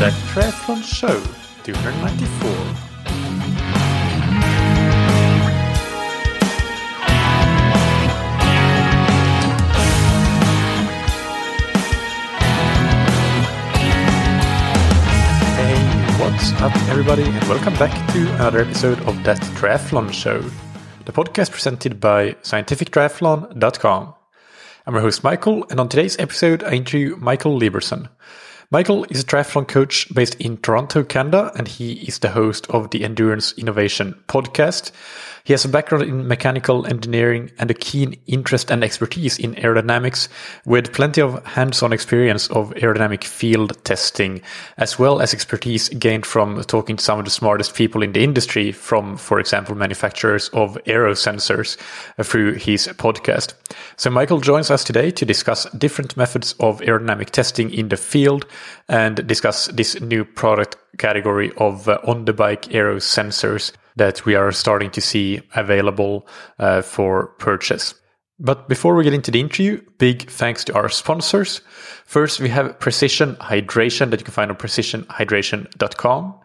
That Triathlon Show 294. Hey, what's up, everybody, and welcome back to another episode of That Triathlon Show, the podcast presented by scientifictriathlon.com. I'm your host, Michael, and on today's episode, I interview Michael Lieberson. Michael is a triathlon coach based in Toronto, Canada, and he is the host of the Endurance Innovation podcast. He has a background in mechanical engineering and a keen interest and expertise in aerodynamics, with plenty of hands on experience of aerodynamic field testing, as well as expertise gained from talking to some of the smartest people in the industry, from, for example, manufacturers of aero sensors, uh, through his podcast. So, Michael joins us today to discuss different methods of aerodynamic testing in the field and discuss this new product category of uh, on the bike aero sensors that we are starting to see available uh, for purchase. But before we get into the interview, big thanks to our sponsors. First, we have Precision Hydration that you can find on precisionhydration.com.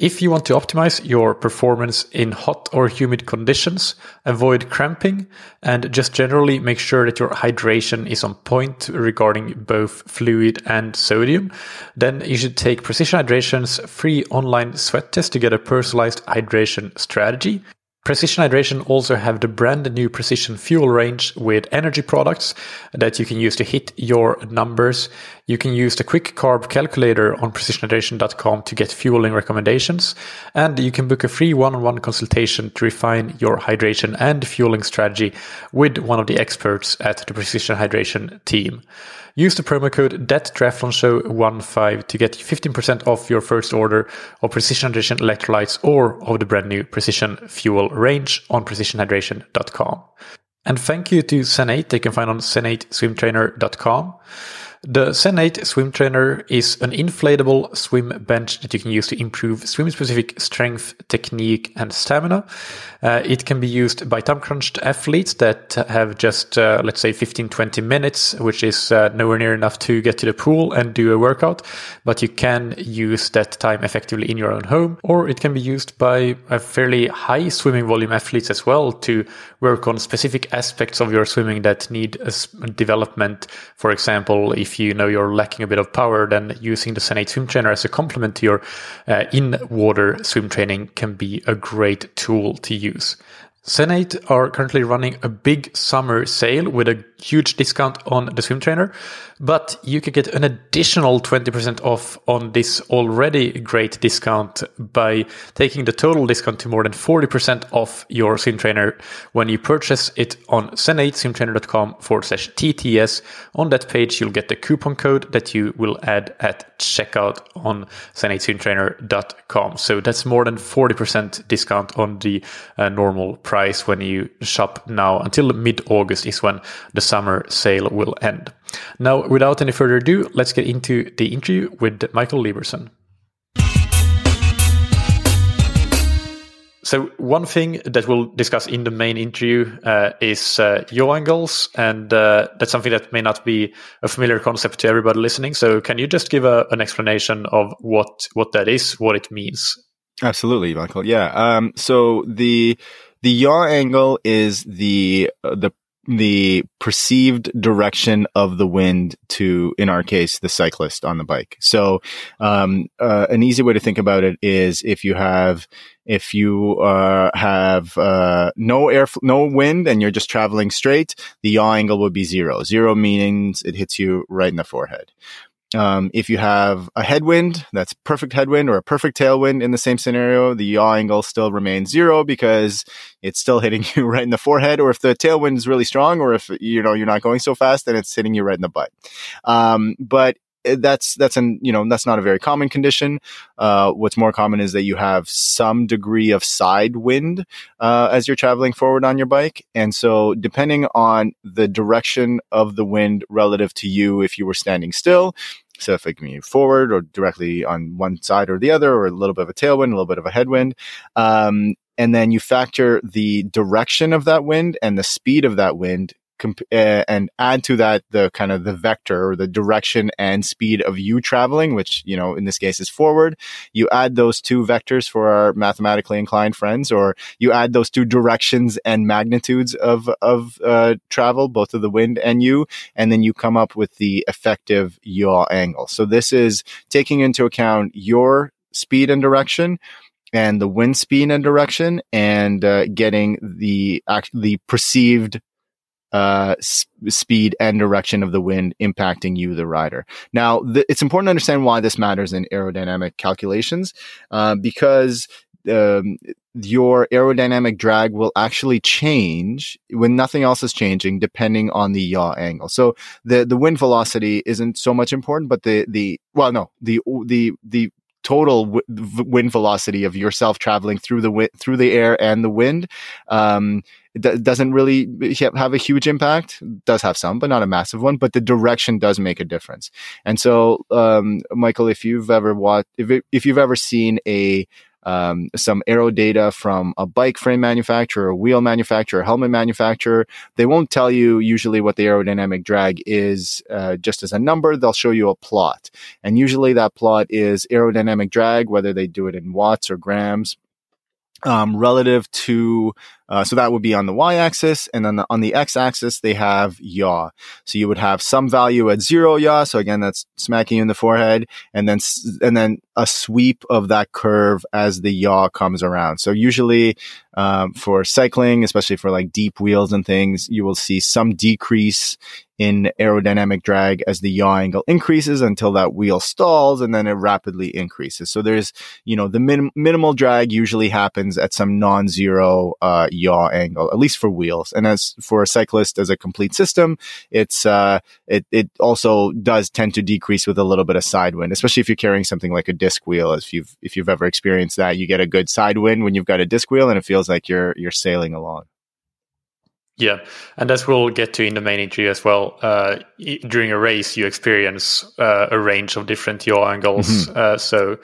If you want to optimize your performance in hot or humid conditions, avoid cramping, and just generally make sure that your hydration is on point regarding both fluid and sodium, then you should take Precision Hydration's free online sweat test to get a personalized hydration strategy. Precision Hydration also have the brand new Precision Fuel range with energy products that you can use to hit your numbers. You can use the quick carb calculator on precisionhydration.com to get fueling recommendations. And you can book a free one-on-one consultation to refine your hydration and fueling strategy with one of the experts at the Precision Hydration team. Use the promo code THATTRIATHLONSHOW15 to get 15% off your first order of Precision Hydration electrolytes or of the brand new Precision Fuel range on precisionhydration.com. And thank you to Zen8 you can find on zen8swimtrainer.com. The 8 swim trainer is an inflatable swim bench that you can use to improve swim specific strength, technique, and stamina. Uh, it can be used by time crunched athletes that have just, uh, let's say, 15 20 minutes, which is uh, nowhere near enough to get to the pool and do a workout. But you can use that time effectively in your own home, or it can be used by a fairly high swimming volume athletes as well to work on specific aspects of your swimming that need development. For example, if you know you're lacking a bit of power, then using the 8 swim trainer as a complement to your uh, in water swim training can be a great tool to use. Zen 8 are currently running a big summer sale with a huge discount on the swim trainer, but you can get an additional 20% off on this already great discount by taking the total discount to more than 40% off your swim trainer when you purchase it on zen8swimtrainer.com forward slash TTS. On that page, you'll get the coupon code that you will add at checkout on zen8swimtrainer.com. So that's more than 40% discount on the uh, normal price when you shop now until mid August is when the summer sale will end. Now, without any further ado, let's get into the interview with Michael Lieberson. So one thing that we'll discuss in the main interview uh, is uh, yaw angles, and uh, that's something that may not be a familiar concept to everybody listening. So can you just give a, an explanation of what what that is, what it means? Absolutely, Michael. Yeah. Um, so the the yaw angle is the uh, the the perceived direction of the wind to, in our case, the cyclist on the bike. So, um, uh, an easy way to think about it is if you have, if you uh, have uh, no air, no wind, and you're just traveling straight, the yaw angle would be zero. Zero means it hits you right in the forehead. Um, if you have a headwind, that's perfect headwind or a perfect tailwind in the same scenario, the yaw angle still remains zero because it's still hitting you right in the forehead. Or if the tailwind is really strong, or if you know you're not going so fast, then it's hitting you right in the butt. Um, but that's that's an you know that's not a very common condition. Uh, what's more common is that you have some degree of side wind uh, as you're traveling forward on your bike, and so depending on the direction of the wind relative to you, if you were standing still. So if it can move forward or directly on one side or the other, or a little bit of a tailwind, a little bit of a headwind, um, and then you factor the direction of that wind and the speed of that wind comp- uh, and add to that the kind of the vector or the direction and speed of you traveling, which you know in this case is forward. You add those two vectors for our mathematically inclined friends, or you add those two directions and magnitudes of of uh, travel, both of the wind and you, and then you come up with the effective yaw angle. So this is taking into account your speed and direction and the wind speed and direction and uh, getting the act- the perceived uh, speed and direction of the wind impacting you, the rider. Now, th- it's important to understand why this matters in aerodynamic calculations, uh, because um, your aerodynamic drag will actually change when nothing else is changing, depending on the yaw angle. So the the wind velocity isn't so much important, but the the well, no, the the the total w- wind velocity of yourself traveling through the through the air and the wind um, d- doesn't really have a huge impact. Does have some, but not a massive one. But the direction does make a difference. And so, um, Michael, if you've ever watched, if if you've ever seen a um, some aero data from a bike frame manufacturer, a wheel manufacturer, a helmet manufacturer. They won't tell you usually what the aerodynamic drag is uh, just as a number. They'll show you a plot. And usually that plot is aerodynamic drag, whether they do it in watts or grams um, relative to uh, so that would be on the y-axis and then the, on the x-axis they have yaw so you would have some value at zero yaw so again that's smacking you in the forehead and then and then a sweep of that curve as the yaw comes around so usually um, for cycling especially for like deep wheels and things you will see some decrease in aerodynamic drag as the yaw angle increases until that wheel stalls and then it rapidly increases. So there's, you know, the min- minimal drag usually happens at some non-zero uh, yaw angle, at least for wheels. And as for a cyclist as a complete system, it's, uh, it, it also does tend to decrease with a little bit of side wind, especially if you're carrying something like a disc wheel. If you've, if you've ever experienced that, you get a good side wind when you've got a disc wheel and it feels like you're, you're sailing along. Yeah, and as we'll get to in the main interview as well, uh, during a race you experience uh, a range of different yaw angles. Mm-hmm. Uh, so,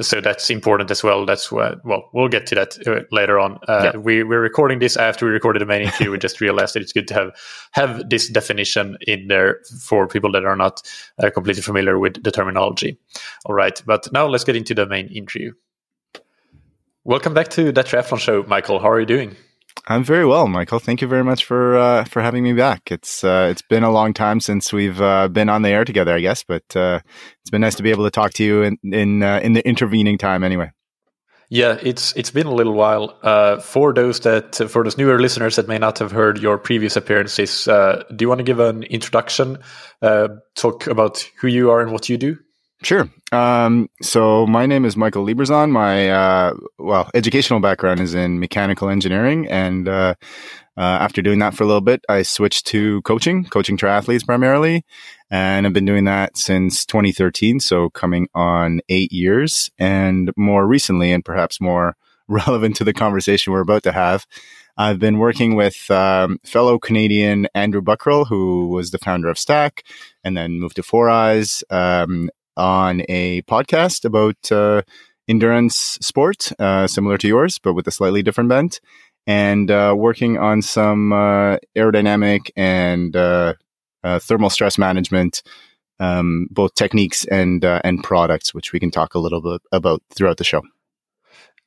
so that's important as well. That's what. Well, we'll get to that uh, later on. Uh, yeah. We we're recording this after we recorded the main interview. we just realized that it's good to have have this definition in there for people that are not uh, completely familiar with the terminology. All right, but now let's get into the main interview. Welcome back to the Triathlon Show, Michael. How are you doing? I'm very well, Michael. Thank you very much for uh, for having me back. It's uh, it's been a long time since we've uh, been on the air together, I guess, but uh, it's been nice to be able to talk to you in in, uh, in the intervening time, anyway. Yeah, it's it's been a little while. Uh, for those that for those newer listeners that may not have heard your previous appearances, do you want to give an introduction? talk about who you are and what you do. Sure. Um, so my name is Michael Lieberzahn. My uh, well, educational background is in mechanical engineering, and uh, uh, after doing that for a little bit, I switched to coaching, coaching triathletes primarily, and I've been doing that since 2013. So coming on eight years, and more recently, and perhaps more relevant to the conversation we're about to have. I've been working with um, fellow Canadian Andrew Buckrell, who was the founder of Stack and then moved to 4iiii, um, on a podcast about uh, endurance sport, uh, similar to yours, but with a slightly different bent, and uh, working on some uh, aerodynamic and uh, uh, thermal stress management, um, both techniques and and products, which we can talk a little bit about throughout the show.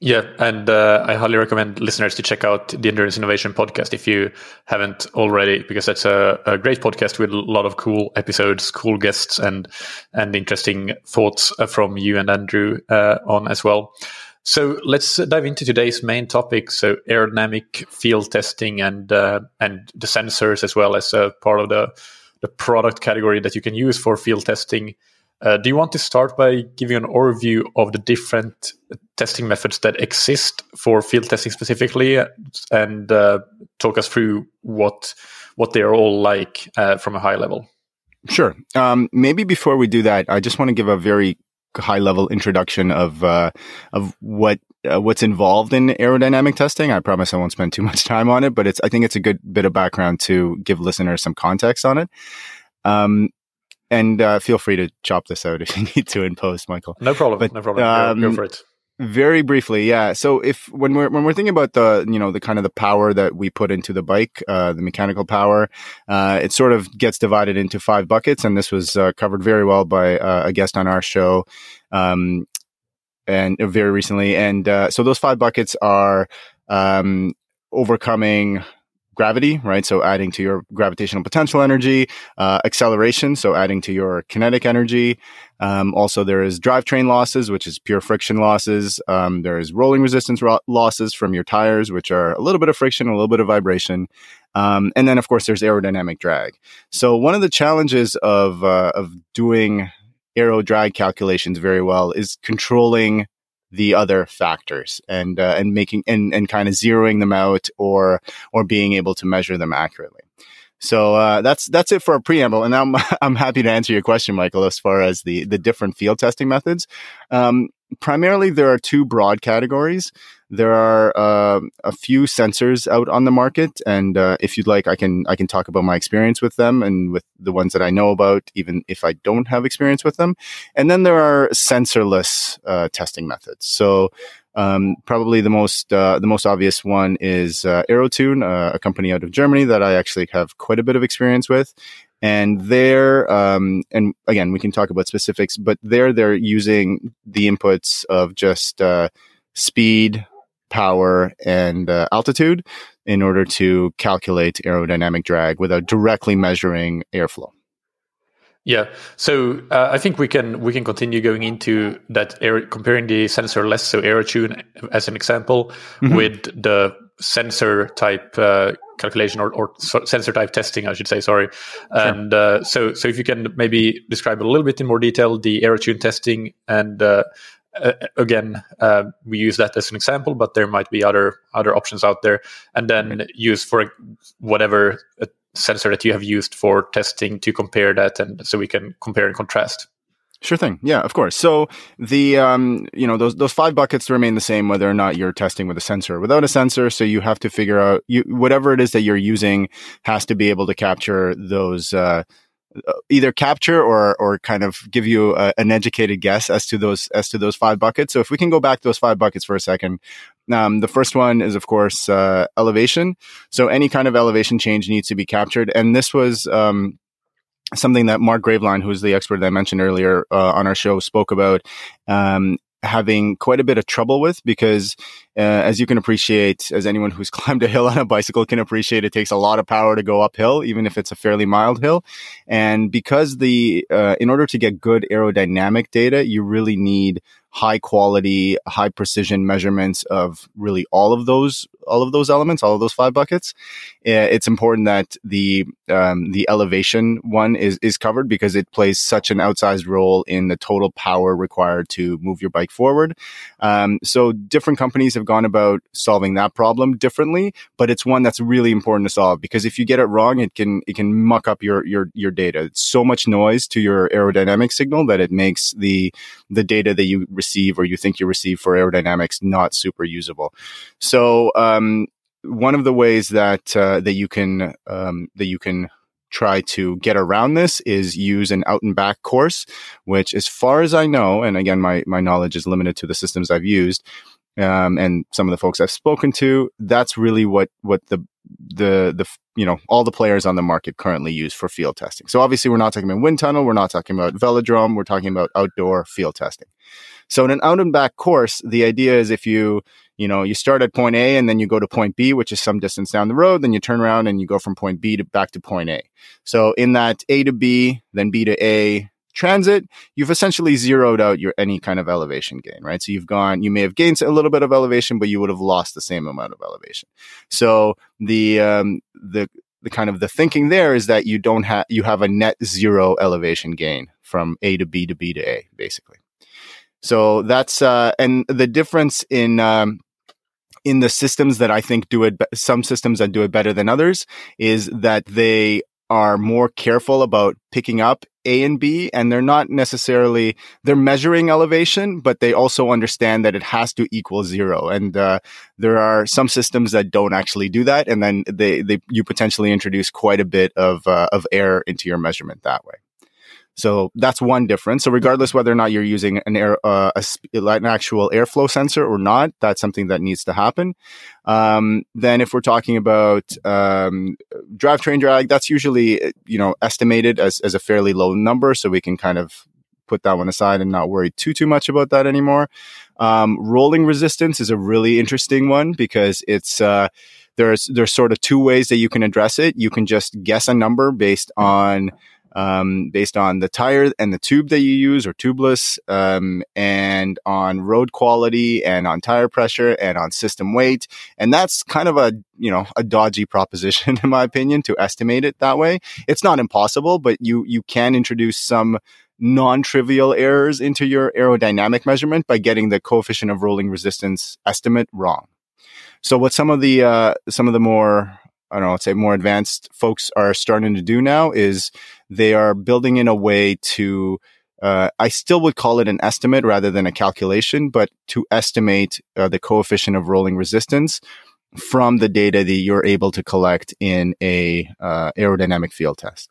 Yeah, and uh, I highly recommend listeners to check out the Endurance Innovation podcast if you haven't already, because that's a, a great podcast with a lot of cool episodes, cool guests, and and interesting thoughts uh, from you and Andrew uh, on as well. So let's dive into today's main topic. So aerodynamic field testing and uh, and the sensors as well as a part of the the product category that you can use for field testing. Uh, do you want to start by giving an overview of the different testing methods that exist for field testing specifically, and uh, talk us through what what they are all like uh, from a high level? Sure. Um, maybe before we do that, I just want to give a very high level introduction of uh, of what uh, what's involved in aerodynamic testing. I promise I won't spend too much time on it, but it's I think it's a good bit of background to give listeners some context on it. Um, and uh, feel free to chop this out if you need to in post, Michael. No problem. But, no problem. Um, go, go, for it. Very briefly, yeah. So if when we're when we're thinking about the you know the kind of the power that we put into the bike, uh, the mechanical power, uh, it sort of gets divided into five buckets, and this was uh, covered very well by uh, a guest on our show, um, and very recently. And uh, so those five buckets are um, overcoming gravity, right? So adding to your gravitational potential energy, uh, acceleration, so adding to your kinetic energy. Um, also, there is drivetrain losses, which is pure friction losses. Um, there is rolling resistance ro- losses from your tires, which are a little bit of friction, a little bit of vibration. Um, and then, of course, there's aerodynamic drag. So one of the challenges of uh, of doing aero drag calculations very well is controlling the other factors and uh, and making and, and kind of zeroing them out or or being able to measure them accurately. So uh, that's that's it for a preamble, and I'm I'm happy to answer your question, Michael, as far as the the different field testing methods. Um, primarily, there are two broad categories. There are uh, a few sensors out on the market, and uh, if you'd like, I can I can talk about my experience with them and with the ones that I know about, even if I don't have experience with them. And then there are sensorless uh, testing methods. So um, probably the most uh, the most obvious one is uh, Aerotune, uh, a company out of Germany that I actually have quite a bit of experience with. And there, um, and again, we can talk about specifics, but there they're using the inputs of just uh, speed, power, and uh, altitude in order to calculate aerodynamic drag without directly measuring airflow. Yeah, so uh, I think we can we can continue going into that air, comparing the sensorless, so Aerotune as an example, mm-hmm. with the sensor type uh, calculation or, or sensor type testing, I should say. Sorry, sure. and uh, so so if you can maybe describe a little bit in more detail the Aerotune testing and uh, again, uh, we use that as an example, but there might be other other options out there, and then right. use for whatever uh, sensor that you have used for testing to compare that, and so we can compare and contrast. Sure thing. Yeah, of course. So the um, you know those those five buckets remain the same whether or not you're testing with a sensor or without a sensor. So you have to figure out you whatever it is that you're using has to be able to capture those uh, either capture or or kind of give you a, an educated guess as to those as to those five buckets. So if we can go back to those five buckets for a second, um, the first one is of course uh, elevation. So any kind of elevation change needs to be captured, and this was. Um, something that Mark Graveline, who's the expert that I mentioned earlier uh, on our show, spoke about. Um, having quite a bit of trouble with because, uh, as you can appreciate, as anyone who's climbed a hill on a bicycle can appreciate, it takes a lot of power to go uphill, even if it's a fairly mild hill. And because the, uh, in order to get good aerodynamic data, you really need high quality, high precision measurements of really all of those, all of those elements, all of those five buckets. It's important that the um, the elevation one is is covered because it plays such an outsized role in the total power required to move your bike forward. Um, so different companies have gone about solving that problem differently, but it's one that's really important to solve because if you get it wrong, it can it can muck up your your your data. It's so much noise to your aerodynamic signal that it makes the the data that you receive or you think you receive for aerodynamics not super usable. So um, one of the ways that uh, that you can um, that you can try to get around this is use an out and back course, which, as far as I know, and again, my my knowledge is limited to the systems I've used. Um, and some of the folks I've spoken to, that's really what what the the the you know all the players on the market currently use for field testing. So obviously, we're not talking about wind tunnel, we're not talking about velodrome, we're talking about outdoor field testing. So in an out and back course, the idea is if you, you know, you start at point A and then you go to point B, which is some distance down the road, then you turn around and you go from point B to back to point A. So in that A to B, then B to A transit, you've essentially zeroed out your any kind of elevation gain, right? So you've gone, you may have gained a little bit of elevation, but you would have lost the same amount of elevation. So the um, the the kind of the thinking there is that you don't have you have a net zero elevation gain from A to B to B to A, basically. So that's uh, and the difference in um, in the systems that I think do it, some systems that do it better than others is that they are more careful about picking up A and B, and they're not necessarily they're measuring elevation, but they also understand that it has to equal zero. And uh, there are some systems that don't actually do that, and then they they you potentially introduce quite a bit of uh, of error into your measurement that way. So that's one difference. So regardless whether or not you're using an air, uh, a, an actual airflow sensor or not, that's something that needs to happen. Um, then if we're talking about um, drivetrain drag, that's usually you know estimated as as a fairly low number, so we can kind of put that one aside and not worry too too much about that anymore. Um, rolling resistance is a really interesting one because it's uh, there's there's sort of two ways that you can address it. You can just guess a number based on um, based on the tire and the tube that you use or tubeless, um, and on road quality and on tire pressure and on system weight. And that's kind of a, you know, a dodgy proposition, in my opinion, to estimate it that way. It's not impossible, but you, you can introduce some non-trivial errors into your aerodynamic measurement by getting the coefficient of rolling resistance estimate wrong. So what some of the, uh, some of the more I don't know, let's say more advanced folks are starting to do now is they are building in a way to, uh, I still would call it an estimate rather than a calculation, but to estimate uh, the coefficient of rolling resistance from the data that you're able to collect in a uh, aerodynamic field test.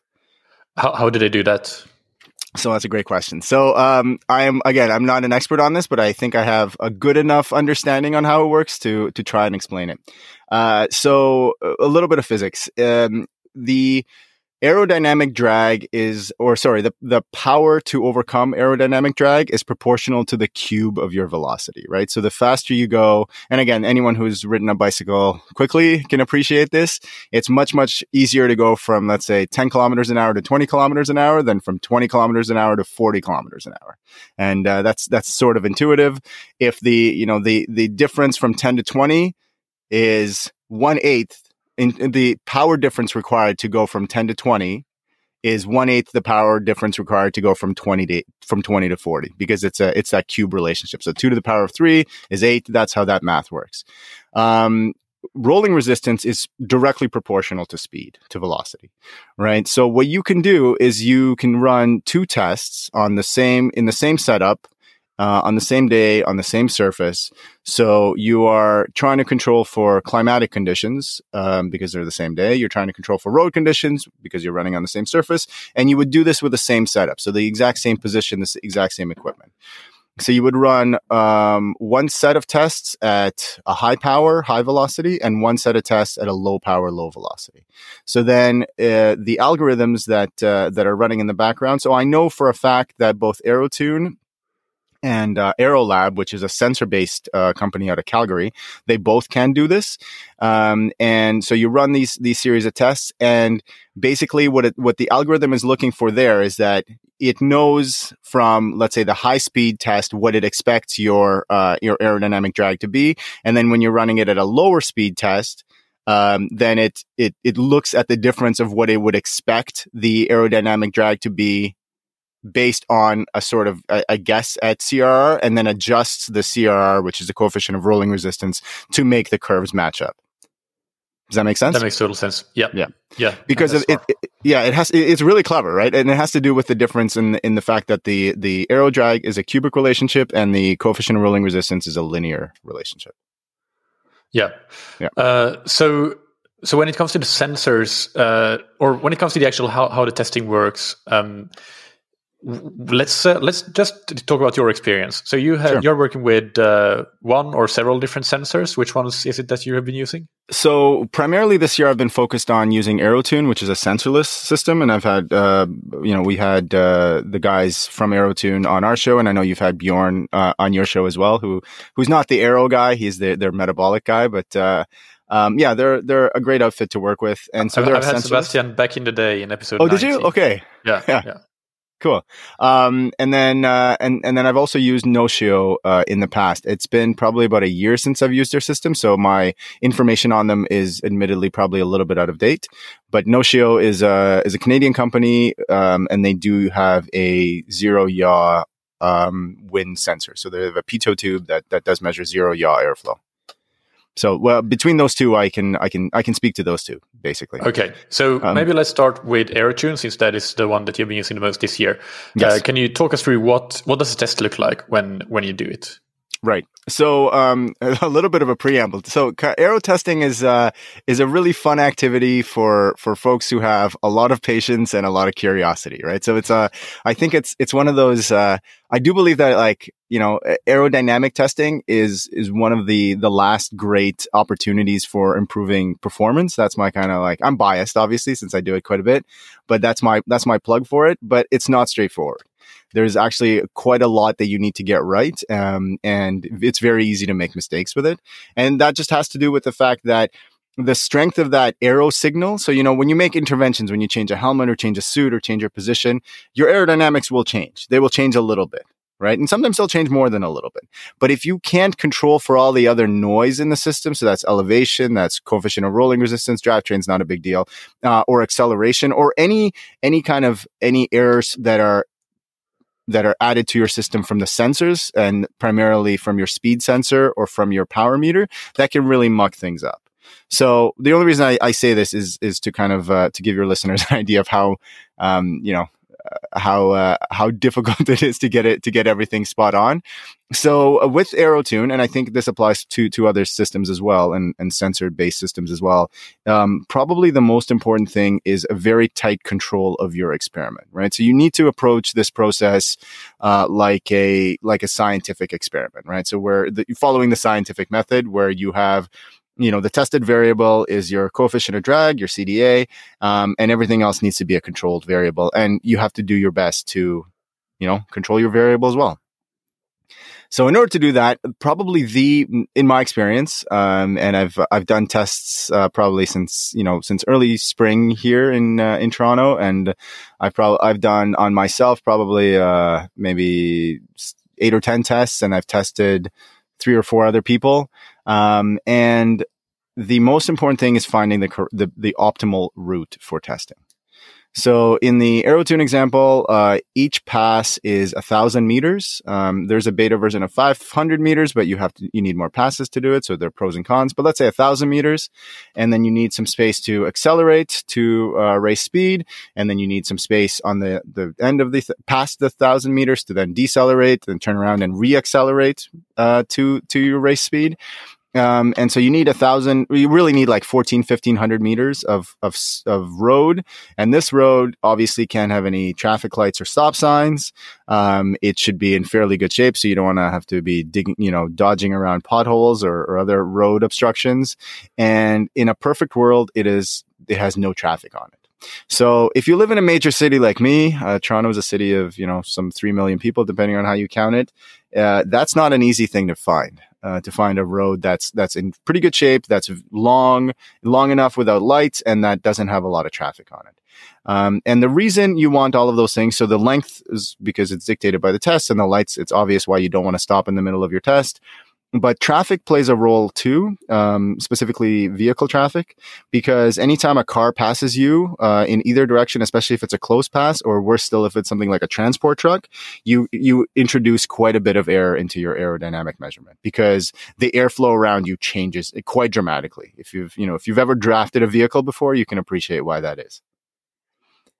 How, how do they do that? So that's a great question. So um, I am again, I'm not an expert on this, but I think I have a good enough understanding on how it works to to try and explain it. Uh, so a little bit of physics. Um, the aerodynamic drag is, or sorry, the, the power to overcome aerodynamic drag is proportional to the cube of your velocity, right? So the faster you go, and again, anyone who's ridden a bicycle quickly can appreciate this. It's much, much easier to go from, let's say, 10 kilometers an hour to 20 kilometers an hour than from 20 kilometers an hour to 40 kilometers an hour. And, uh, that's, that's sort of intuitive. If the, you know, the, the difference from 10 to 20 is one eighth in, in the power difference required to go from 10 to 20 is one eighth the power difference required to go from 20 to from 20 to 40 because it's a it's that cube relationship. So two to the power of three is eight. That's how that math works. Um, rolling resistance is directly proportional to speed to velocity, right? So what you can do is you can run two tests on the same in the same setup uh, on the same day on the same surface. So you are trying to control for climatic conditions um, because they're the same day. You're trying to control for road conditions because you're running on the same surface, and you would do this with the same setup, so the exact same position, the exact same equipment. So you would run um, one set of tests at a high power, high velocity, and one set of tests at a low power, low velocity. So then uh, the algorithms that uh, that are running in the background. So I know for a fact that both Aerotune and uh, Aerolab, which is a sensor-based uh, company out of Calgary. They both can do this, um, and so you run these these series of tests, and basically what it, what the algorithm is looking for there is that it knows from let's say the high speed test what it expects your uh, your aerodynamic drag to be, and then when you're running it at a lower speed test. Um, then it, it it looks at the difference of what it would expect the aerodynamic drag to be based on a sort of a, a, guess at CRR and then adjusts the CRR, which is the coefficient of rolling resistance, to make the curves match up. Does that make sense? That makes total sense. Yeah, yeah, yeah. Because it, it, yeah, it has. It, it's really clever, right? And it has to do with the difference in in the fact that the the aero drag is a cubic relationship and the coefficient of rolling resistance is a linear relationship. Yeah, yeah. Uh, so so when it comes to the sensors, uh, or when it comes to the actual how how the testing works. Um, let's uh, let's just talk about your experience. So you have sure. you're working with uh, one or several different sensors. Which ones is it that you have been using? So primarily this year, I've been focused on using Aerotune, which is a sensorless system, and I've had uh, you know we had uh, the guys from Aerotune on our show, and I know you've had Bjorn uh, on your show as well, who who's not the aero guy, he's the their metabolic guy, but. Uh, um, yeah, they're they're a great outfit to work with, and so I've, they're I've had Sebastian back in the day in episode. Oh, 90. did you? Okay, yeah, yeah. yeah. Cool. Um, and then uh, and and then I've also used Notio uh, in the past. It's been probably about a year since I've used their system, so my information on them is admittedly probably a little bit out of date. But Notio is a is a Canadian company, um, and they do have a zero yaw um, wind sensor. So they have a pitot tube that that does measure zero yaw airflow. So, well, between those two, I can I can I can speak to those two basically. Okay, so um, maybe let's start with Aerotune since that is the one that you've been using the most this year. Yes. Uh, can you talk us through what what does the test look like when when you do it? Right. So, um, a little bit of a preamble. So, aero testing is uh, is a really fun activity for for folks who have a lot of patience and a lot of curiosity. Right. So, it's uh, I think it's it's one of those. Uh, I do believe that like you know, aerodynamic testing is is one of the the last great opportunities for improving performance. That's my kind of like. I'm biased, obviously, since I do it quite a bit, but that's my that's my plug for it. But it's not straightforward there's actually quite a lot that you need to get right. Um, and it's very easy to make mistakes with it. And that just has to do with the fact that the strength of that aero signal. So, you know, when you make interventions, when you change a helmet or change a suit or change your position, your aerodynamics will change. They will change a little bit. Right. And sometimes they'll change more than a little bit. But if you can't control for all the other noise in the system, so that's elevation, that's coefficient of rolling resistance, drivetrain's not a big deal, uh, or acceleration, or any, any kind of, any errors that are that are added to your system from the sensors and primarily from your speed sensor or from your power meter that can really muck things up. So the only reason I, I say this is is to kind of uh, to give your listeners an idea of how um, you know how uh, how difficult it is to get it to get everything spot on. So uh, with AeroTune, and I think this applies to to other systems as well, and and sensor based systems as well. Um, probably the most important thing is a very tight control of your experiment, right? So you need to approach this process uh, like a like a scientific experiment, right? So where the, following the scientific method, where you have you know, the tested variable is your coefficient of drag, your CDA, um, and everything else needs to be a controlled variable. And you have to do your best to, you know, control your variable as well. So in order to do that, probably the, in my experience, um, and I've, I've done tests, uh, probably since, you know, since early spring here in, uh, in Toronto. And I've probably, I've done on myself probably, uh, maybe eight or 10 tests and I've tested three or four other people. Um, and the most important thing is finding the, the, the optimal route for testing. So in the AeroTune example, uh, each pass is a thousand meters. Um, there's a beta version of 500 meters, but you have to, you need more passes to do it. So there are pros and cons, but let's say a thousand meters. And then you need some space to accelerate to uh, race speed. And then you need some space on the, the end of the, th- past the thousand meters to then decelerate and turn around and reaccelerate, uh, to, to your race speed. Um, and so you need a thousand, you really need like 14, 1500 meters of, of, of road. And this road obviously can't have any traffic lights or stop signs. Um, it should be in fairly good shape. So you don't want to have to be digging, you know, dodging around potholes or, or other road obstructions. And in a perfect world, it is, it has no traffic on it. So if you live in a major city like me, uh, Toronto is a city of, you know, some 3 million people, depending on how you count it. Uh, that's not an easy thing to find uh, to find a road that's that's in pretty good shape, that's long long enough without lights, and that doesn't have a lot of traffic on it. Um, and the reason you want all of those things, so the length is because it's dictated by the test, and the lights, it's obvious why you don't want to stop in the middle of your test but traffic plays a role too, um, specifically vehicle traffic, because anytime a car passes you uh, in either direction, especially if it's a close pass, or worse still, if it's something like a transport truck, you you introduce quite a bit of air into your aerodynamic measurement because the airflow around you changes quite dramatically. If you've you know if you've ever drafted a vehicle before, you can appreciate why that is.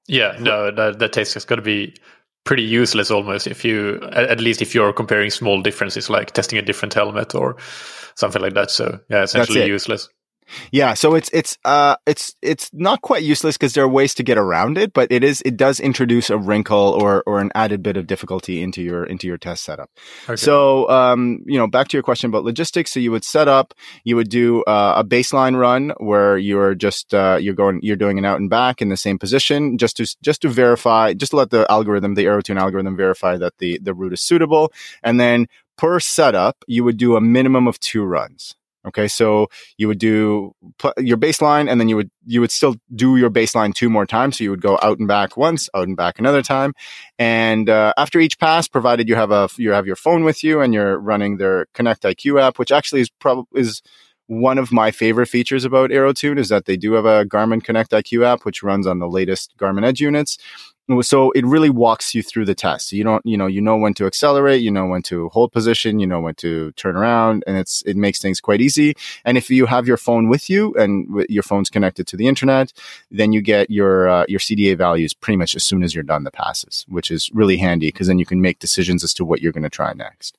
Yeah, no, that, that takes it's got to be pretty useless almost if you at least if you're comparing small differences like testing a different helmet or something like that. So yeah essentially useless yeah, so it's it's uh it's it's not quite useless because there are ways to get around it, but it is it does introduce a wrinkle or or an added bit of difficulty into your into your test setup. Okay. So um you know back to your question about logistics. So you would set up, you would do uh, a baseline run where you're just uh, you're going you're doing an out and back in the same position just to just to verify just to let the algorithm the AeroTune algorithm verify that the the route is suitable, and then per setup you would do a minimum of two runs. Okay, so you would do your baseline, and then you would you would still do your baseline two more times. So you would go out and back once, out and back another time, and uh, after each pass, provided you have a you have your phone with you and you're running their Connect IQ app, which actually is probably is one of my favorite features about AeroTune is that they do have a Garmin Connect IQ app, which runs on the latest Garmin Edge units so it really walks you through the test. You don't, you know, you know when to accelerate, you know when to hold position, you know when to turn around, and it's it makes things quite easy. And if you have your phone with you and your phone's connected to the internet, then you get your uh, your CDA values pretty much as soon as you're done the passes, which is really handy because then you can make decisions as to what you're going to try next.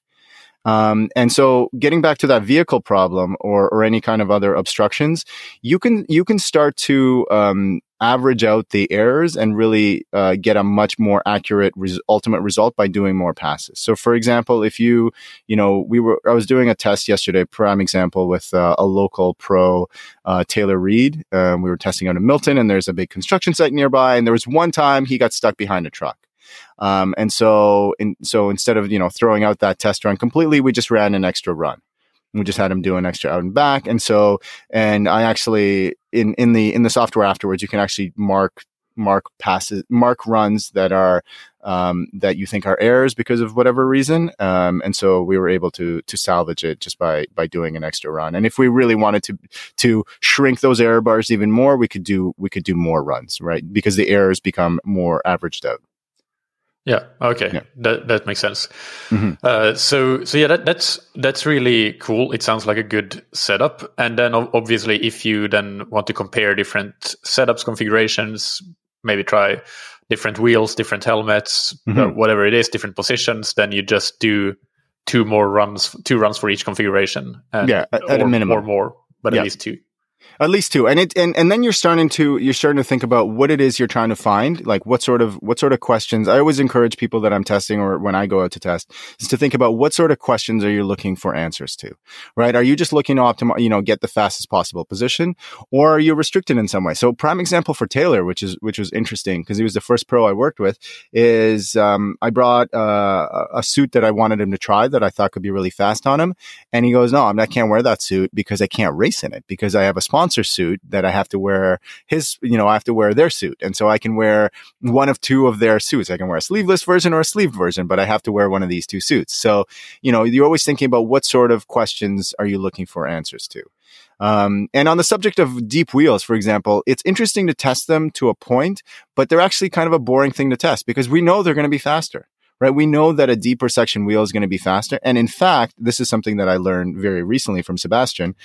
Um, and so getting back to that vehicle problem or, or any kind of other obstructions, you can, you can start to, um, average out the errors and really uh, get a much more accurate res- ultimate result by doing more passes. So, for example, if you, you know, we were, I was doing a test yesterday, prime example with uh, a local pro, uh, Taylor Reid. Um, we were testing out in Milton, and there's a big construction site nearby, and there was one time he got stuck behind a truck. Um, and so, in, so instead of you know throwing out that test run completely, we just ran an extra run we just had him do an extra out and back and so and i actually in in the in the software afterwards you can actually mark mark passes mark runs that are um, that you think are errors because of whatever reason. Um, and so we were able to to salvage it just by by doing an extra run. And if we really wanted to to shrink those error bars even more we could do we could do more runs right? Because the errors become more averaged out yeah. Okay. Yeah. That that makes sense. Mm-hmm. Uh, so so yeah, that, that's that's really cool. It sounds like a good setup. And then obviously, if you then want to compare different setups, configurations, maybe try different wheels, different helmets, mm-hmm. whatever it is, different positions, then you just do two more runs, two runs for each configuration. And, yeah, at, at or, a minimum, or more, but yeah. at least two. At least two. And it, and, and then you're starting to, you're starting to think about what it is you're trying to find. Like what sort of, what sort of questions. I always encourage people that I'm testing or when I go out to test is to think about what sort of questions are you looking for answers to, right? Are you just looking to optimize, you know, get the fastest possible position or are you restricted in some way? So prime example for Taylor, which is, which was interesting because he was the first pro I worked with is, um, I brought, uh, a suit that I wanted him to try that I thought could be really fast on him. And he goes, no, I can't wear that suit because I can't race in it because I have a sponsor suit that I have to wear his, you know, I have to wear their suit. And so I can wear one of two of their suits. I can wear a sleeveless version or a sleeved version, but I have to wear one of these two suits. So, you know, you're always thinking about what sort of questions are you looking for answers to? Um, and on the subject of deep wheels, for example, it's interesting to test them to a point, but they're actually kind of a boring thing to test because we know they're going to be faster right? We know that a deeper section wheel is going to be faster. And in fact, this is something that I learned very recently from Sebastian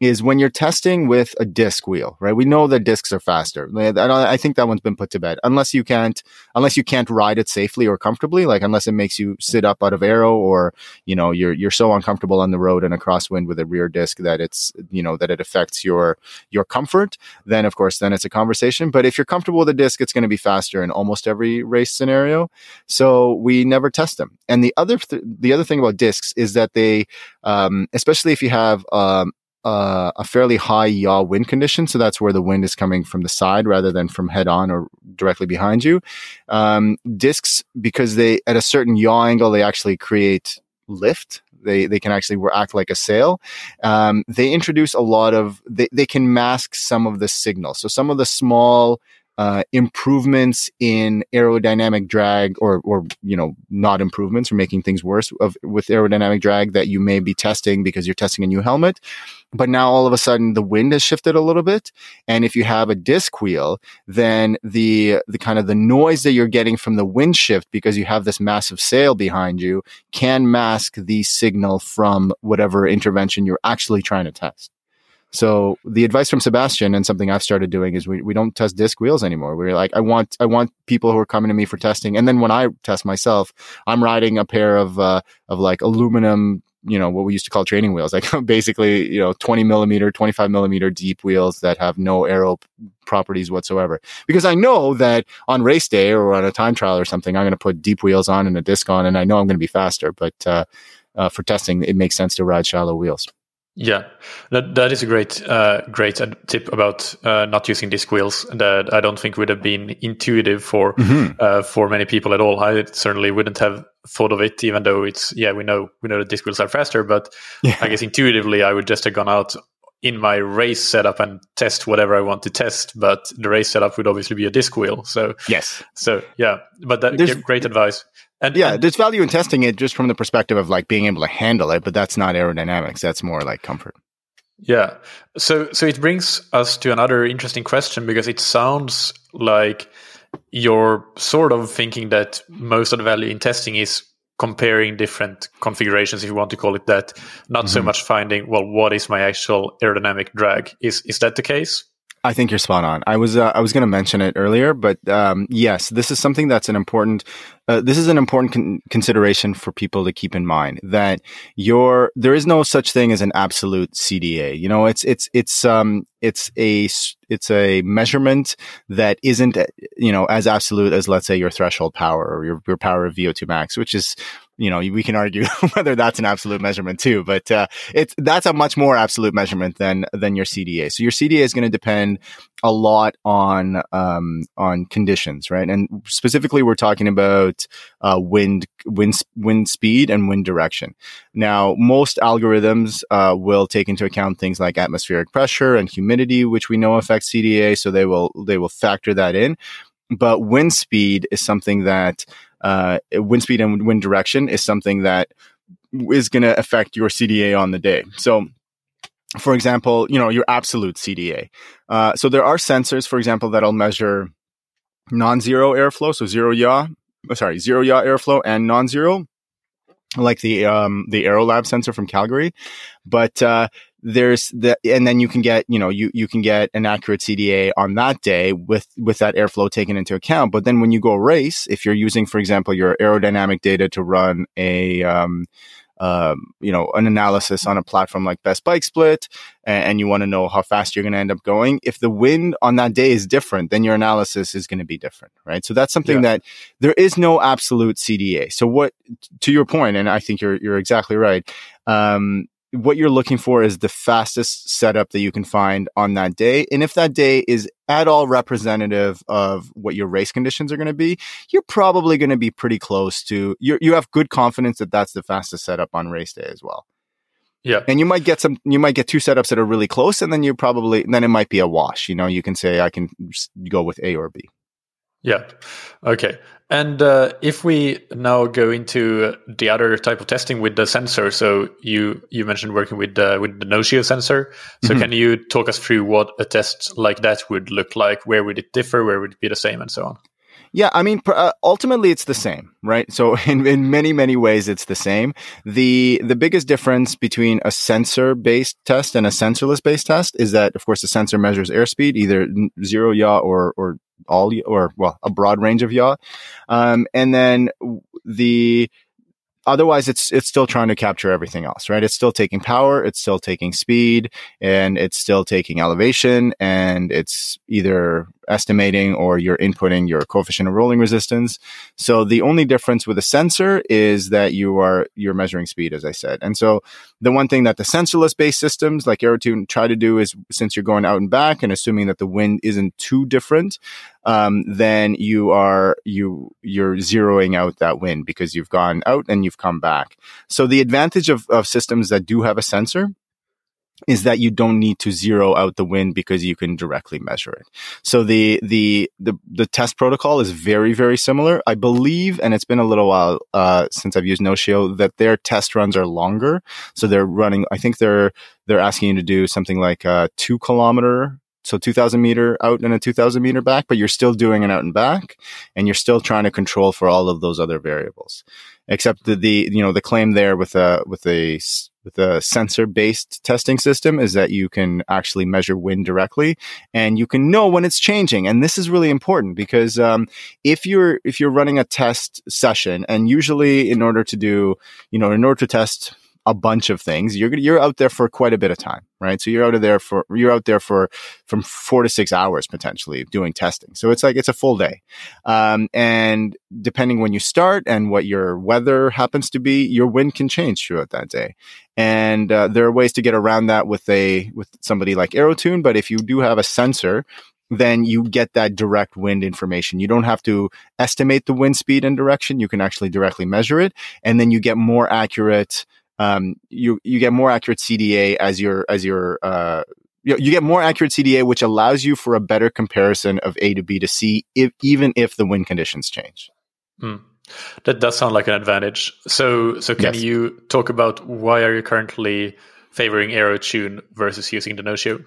is when you're testing with a disc wheel, right? We know that discs are faster. I think that one's been put to bed. Unless you can't, unless you can't ride it safely or comfortably, like unless it makes you sit up out of aero, or, you know, you're, you're so uncomfortable on the road in a crosswind with a rear disc that it's, you know, that it affects your, your comfort, then of course, then it's a conversation. But if you're comfortable with a disc, it's going to be faster in almost every race scenario. So we never test them. And the other, th- the other thing about discs is that they, um, especially if you have, um, uh, a fairly high yaw wind condition. So that's where the wind is coming from the side rather than from head on or directly behind you. Um, discs, because they, at a certain yaw angle, they actually create lift. They, they can actually act like a sail. Um, they introduce a lot of, they, they can mask some of the signal. So some of the small uh, improvements in aerodynamic drag or, or, you know, not improvements or making things worse of, with aerodynamic drag that you may be testing because you're testing a new helmet. But now all of a sudden the wind has shifted a little bit. And if you have a disc wheel, then the, the kind of the noise that you're getting from the wind shift because you have this massive sail behind you can mask the signal from whatever intervention you're actually trying to test. So the advice from Sebastian and something I've started doing is we, we don't test disc wheels anymore. We're like, I want, I want people who are coming to me for testing. And then when I test myself, I'm riding a pair of, uh, of like aluminum, you know, what we used to call training wheels, like basically, you know, 20 millimeter, 25 millimeter deep wheels that have no aero properties whatsoever. Because I know that on race day or on a time trial or something, I'm going to put deep wheels on and a disc on and I know I'm going to be faster. But, uh, uh, for testing, it makes sense to ride shallow wheels. Yeah, that that is a great uh, great tip about uh, not using disc wheels. That I don't think would have been intuitive for mm-hmm. uh, for many people at all. I certainly wouldn't have thought of it, even though it's yeah we know we know that disc wheels are faster. But yeah. I guess intuitively I would just have gone out in my race setup and test whatever I want to test. But the race setup would obviously be a disc wheel. So yes, so yeah, but that There's, great advice. And, yeah, and, there's value in testing it just from the perspective of like being able to handle it, but that's not aerodynamics. That's more like comfort. Yeah. So so it brings us to another interesting question because it sounds like you're sort of thinking that most of the value in testing is comparing different configurations, if you want to call it that, not mm-hmm. so much finding, well, what is my actual aerodynamic drag? Is is that the case? I think you're spot on. I was uh, I was going to mention it earlier, but um, yes, this is something that's an important. Uh, this is an important con- consideration for people to keep in mind that your there is no such thing as an absolute CDA. You know, it's it's it's um it's a it's a measurement that isn't you know as absolute as let's say your threshold power or your your power of VO2 max, which is you know, we can argue whether that's an absolute measurement too, but uh, it's that's a much more absolute measurement than than your CDA. So your CDA is going to depend a lot on um, on conditions, right? And specifically, we're talking about uh, wind wind wind speed and wind direction. Now, most algorithms uh, will take into account things like atmospheric pressure and humidity, which we know affects CDA, so they will they will factor that in. But wind speed is something that uh, wind speed and wind direction is something that is going to affect your CDA on the day. So, for example, you know, your absolute CDA. Uh, so there are sensors, for example, that'll measure non-zero airflow, so zero yaw, oh, sorry, zero yaw airflow and non-zero, like the um, the Aerolab sensor from Calgary. But uh, there's the and then you can get you know you you can get an accurate CDA on that day with with that airflow taken into account. But then when you go race, if you're using, for example, your aerodynamic data to run a um, um, you know, an analysis on a platform like Best Bike Split, and, and you want to know how fast you're going to end up going. If the wind on that day is different, then your analysis is going to be different, right? So that's something yeah. that there is no absolute CDA. So what, to your point, and I think you're you're exactly right. Um, what you're looking for is the fastest setup that you can find on that day. And if that day is at all representative of what your race conditions are going to be, you're probably going to be pretty close to, you you have good confidence that that's the fastest setup on race day as well. Yeah. And you might get some, you might get two setups that are really close and then you probably, then it might be a wash. You know, you can say, I can go with A or B. Yeah. Okay. And uh, if we now go into the other type of testing with the sensor, so you you mentioned working with the with the Notio sensor. So mm-hmm. can you talk us through what a test like that would look like? Where would it differ? Where would it be the same, and so on? Yeah, I mean, uh, ultimately it's the same, right? So in, in many, many ways, it's the same. The, the biggest difference between a sensor based test and a sensorless based test is that, of course, the sensor measures airspeed, either zero yaw or, or all or well a broad range of yaw um, and then the otherwise it's it's still trying to capture everything else right it's still taking power it's still taking speed and it's still taking elevation and it's either estimating or you're inputting your coefficient of rolling resistance. So the only difference with a sensor is that you are you're measuring speed, as I said. And so the one thing that the sensorless based systems like Aerotune try to do is since you're going out and back and assuming that the wind isn't too different, um, then you are you you're zeroing out that wind because you've gone out and you've come back. So the advantage of, of systems that do have a sensor is that you don't need to zero out the wind because you can directly measure it. So the, the, the, the test protocol is very, very similar. I believe, and it's been a little while, uh, since I've used Notio that their test runs are longer. So they're running, I think they're, they're asking you to do something like a two kilometer so 2000 meter out and a 2000 meter back, but you're still doing an out and back and you're still trying to control for all of those other variables. Except the, the you know, the claim there with a, with a with a sensor based testing system is that you can actually measure wind directly and you can know when it's changing. And this is really important because um, if you're if you're running a test session, and usually in order to do you know in order to test a bunch of things. You're you're out there for quite a bit of time, right? So you're out of there for you're out there for from four to six hours potentially doing testing. So it's like it's a full day, um, and depending when you start and what your weather happens to be, your wind can change throughout that day. And uh, there are ways to get around that with a with somebody like Aerotune. But if you do have a sensor then you get that direct wind information. You don't have to estimate the wind speed and direction. You can actually directly measure it. And then you get more accurate um, you you get more accurate CDA as your as your uh, you, you, get more accurate CDA, which allows you for a better comparison of A to B to C, if, even if the wind conditions change. Mm. That does sound like an advantage. So, so can yes. you talk about why are you currently favoring Aerotune versus using the Notio?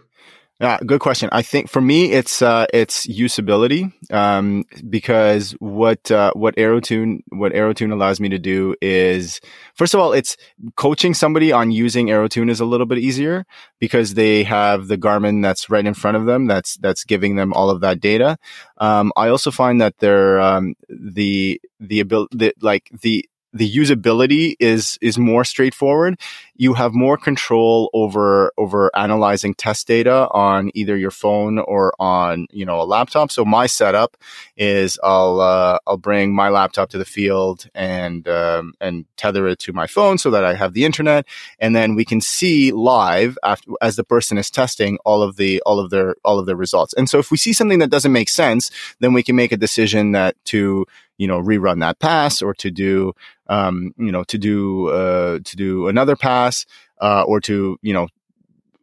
Yeah, good question. I think for me, it's uh, it's usability um, because what uh, what AeroTune what AeroTune allows me to do is first of all, it's coaching somebody on using AeroTune is a little bit easier because they have the Garmin that's right in front of them that's that's giving them all of that data. Um, I also find that they're um, the the ability like the the usability is is more straightforward. You have more control over over analyzing test data on either your phone or on you know a laptop. So my setup is I'll uh, I'll bring my laptop to the field and um, and tether it to my phone so that I have the internet, and then we can see live after, as the person is testing all of the all of their all of their results. And so if we see something that doesn't make sense, then we can make a decision that to you know rerun that pass or to do um, you know to do uh, to do another pass uh, or to you know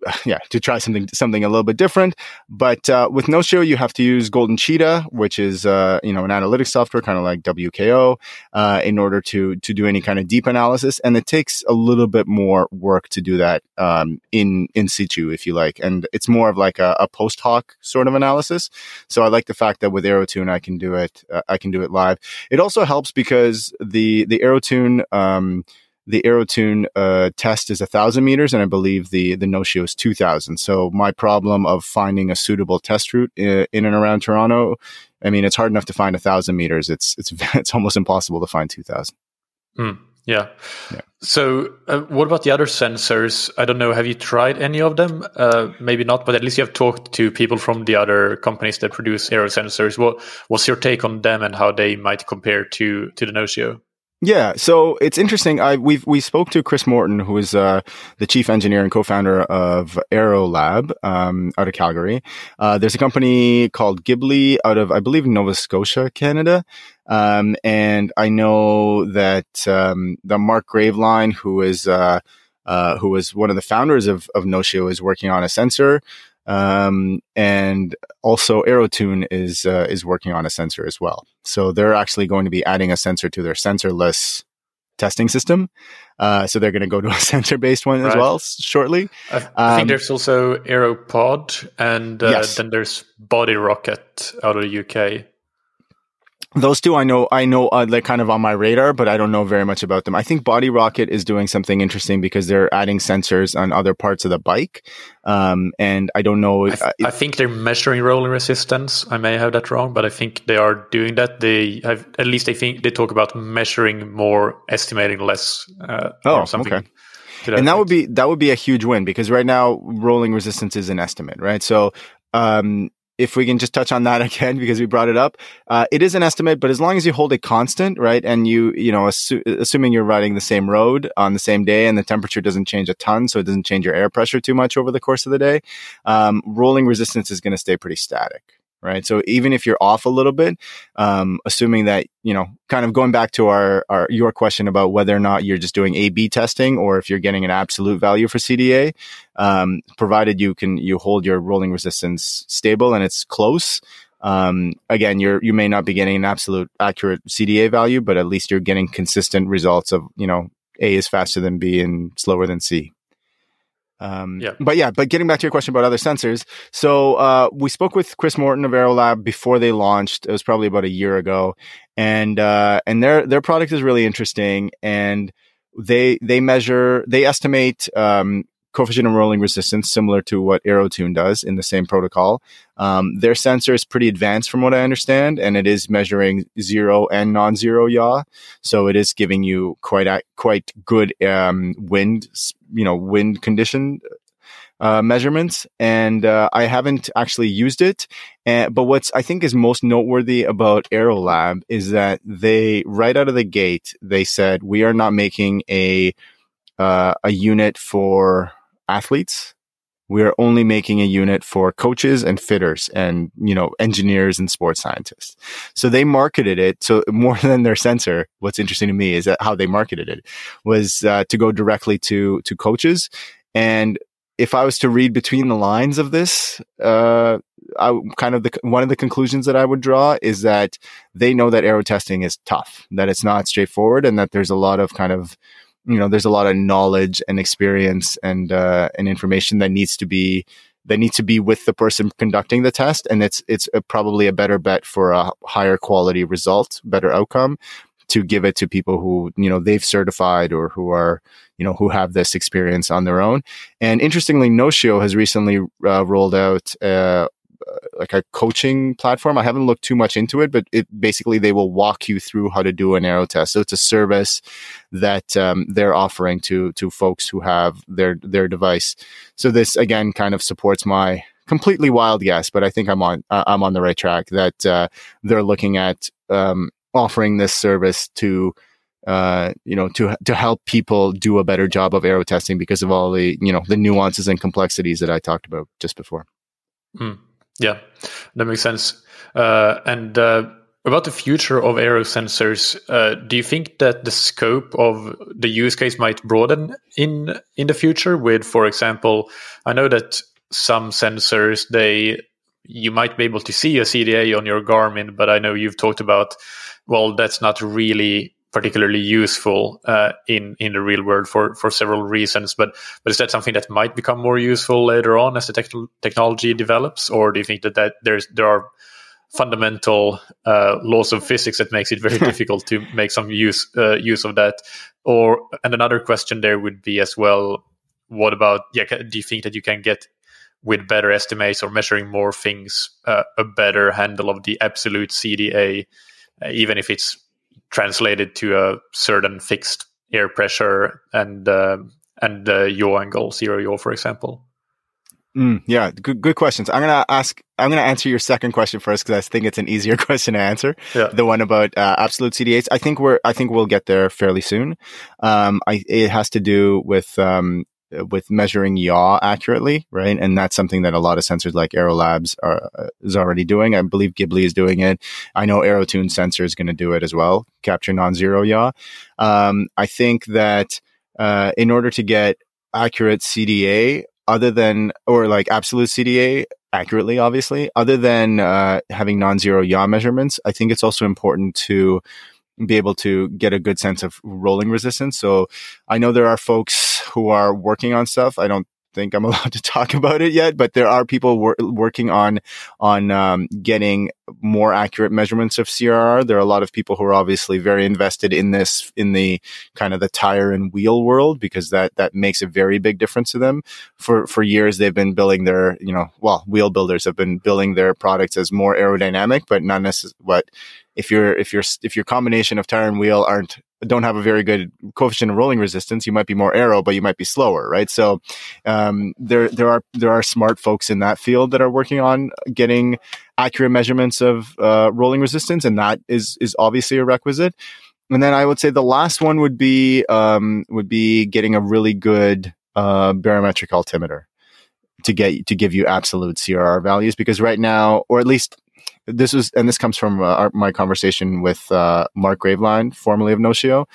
yeah, to try something something a little bit different. But uh, with Notio, you have to use Golden Cheetah, which is uh, you know an analytics software, kind of like WKO, uh, in order to to do any kind of deep analysis. And it takes a little bit more work to do that um, in in situ, if you like. And it's more of like a, a, post hoc sort of analysis. So I like the fact that with AeroTune, I can do it. Uh, I can do it live. It also helps because the the AeroTune. Um, the AeroTune uh, test is a thousand meters, and I believe the the Notio is two thousand. So my problem of finding a suitable test route in, uh, in and around Toronto, I mean, it's hard enough to find a thousand meters. It's it's it's almost impossible to find two thousand. Mm, yeah. yeah. So, uh, what about the other sensors? I don't know. Have you tried any of them? Uh, maybe not, but at least you have talked to people from the other companies that produce aero sensors. What what's your take on them and how they might compare to to the Notio? Yeah, so it's interesting. I we we spoke to Chris Morton, who is uh, the chief engineer and co-founder of Aero Lab um, out of Calgary. Uh, there's a company called Gibli out of I believe Nova Scotia, Canada, um, and I know that um, the Mark Graveline, who is uh, uh who was one of the founders of of Notio, is working on a sensor. Um, and also AeroTune is uh, is working on a sensor as well. So they're actually going to be adding a sensor to their sensorless testing system. Uh, so they're going to go to a sensor based one right. as well shortly. I, th- I think um, there's also AeroPod, and uh, yes. then there's Body Rocket out of the UK those two I know I know uh, they're kind of on my radar, but I don't know very much about them. I think Body Rocket is doing something interesting because they're adding sensors on other parts of the bike, um, and I don't know. I, th- I, think they're measuring rolling resistance. I may have that wrong, but I think they are doing that. They have at least I think they talk about measuring more, estimating less. Uh, oh, okay and that would be that would be a huge win because right now rolling resistance is an estimate, right? So um, if we can just touch on that again because we brought it up, uh, it is an estimate, but as long as you hold it constant, right, and you you know assu- assuming you're riding the same road on the same day and the temperature doesn't change a ton, so it doesn't change your air pressure too much over the course of the day, um, rolling resistance is going to stay pretty static right? So even if you're off a little bit, um, assuming that you know, kind of going back to our, our your question about whether or not you're just doing A/B testing or if you're getting an absolute value for CDA, um, provided you can you hold your rolling resistance stable and it's close. Um, again, you're you may not be getting an absolute accurate CDA value, but at least you're getting consistent results of you know A is faster than B and slower than C. Um, yeah. But yeah, but getting back to your question about other sensors. So, uh, we spoke with Chris Morton of Aerolab before they launched. It was probably about a year ago. And, uh, and their, their product is really interesting. And they, they measure, they estimate, um, coefficient of rolling resistance, similar to what AeroTune does in the same protocol. Um, their sensor is pretty advanced from what I understand, and it is measuring zero and non-zero yaw. So it is giving you quite a, quite good um, wind, you know, wind condition uh, measurements, and uh, I haven't actually used it. And, but what's I think is most noteworthy about Aerolab is that they right out of the gate they said we are not making a uh, a unit for athletes. We are only making a unit for coaches and fitters and, you know, engineers and sports scientists. So they marketed it. So more than their sensor, what's interesting to me is that how they marketed it was uh, to go directly to, to coaches. And if I was to read between the lines of this, uh, I kind of the one of the conclusions that I would draw is that they know that aero testing is tough, that it's not straightforward, and that there's a lot of kind of you know there's a lot of knowledge and experience and uh, and information that needs to be that needs to be with the person conducting the test, and it's it's a, probably a better bet for a higher quality result, better outcome to give it to people who you know they've certified or who are you know who have this experience on their own. And interestingly, Notio has recently uh, rolled out. Uh, like a coaching platform. I haven't looked too much into it, but it basically they will walk you through how to do an aero test. So it's a service that um, they're offering to to folks who have their their device. So this again kind of supports my completely wild guess, but I think I'm on uh, I'm on the right track that uh, they're looking at um, offering this service to uh, you know, to to help people do a better job of aero testing because of all the you know the nuances and complexities that I talked about just before. Mm. Yeah, that makes sense. Uh, and uh, about the future of aero sensors, uh, do you think that the scope of the use case might broaden in in the future? With, for example, I know that some sensors they you might be able to see a CDA on your Garmin, but I know you've talked about well, that's not really particularly useful uh, in in the real world for for several reasons. But but is that something that might become more useful later on as the te- technology develops, or do you think that that there's there are fundamental uh, laws of physics that makes it very difficult to make some use uh, use of that? Or and another question there would be as well. What about yeah? Do you think that you can get with better estimates or measuring more things uh, a better handle of the absolute CDA, uh, even if it's translated to a certain fixed air pressure and uh, and uh, yaw angle, zero yaw, for example? Mm, yeah, good good questions. I'm gonna ask. I'm gonna answer your second question first because I think it's an easier question to answer. Yeah. The one about uh, absolute CDAs. I think we're. I think we'll get there fairly soon. Um, I, it has to do with um, with measuring yaw accurately, right? And that's something that a lot of sensors like Aerolabs are, uh, is already doing. I believe Gibli is doing it. I know Aerotune sensor is going to do it as well, capture non-zero yaw. Um, I think that uh, in order to get accurate CDA, other than or like absolute CDA accurately, obviously, other than uh, having non-zero yaw measurements, I think it's also important to be able to get a good sense of rolling resistance. So I know there are folks who are working on stuff. I don't think I'm allowed to talk about it yet, but there are people wor- working on on um, getting more accurate measurements of CRR. There are a lot of people who are obviously very invested in this in the kind of the tire and wheel world because that that makes a very big difference to them. For for years they've been building their you know well wheel builders have been building their products as more aerodynamic, but not necessarily what if your if your if your combination of tire and wheel aren't don't have a very good coefficient of rolling resistance, you might be more aero, but you might be slower, right? So um, there there are there are smart folks in that field that are working on getting accurate measurements of uh, rolling resistance, and that is is obviously a requisite. And then I would say the last one would be um, would be getting a really good uh, barometric altimeter to get to give you absolute CRR values because right now, or at least this was, and this comes from uh, our, my conversation with uh, Mark Graveline, formerly of Notio.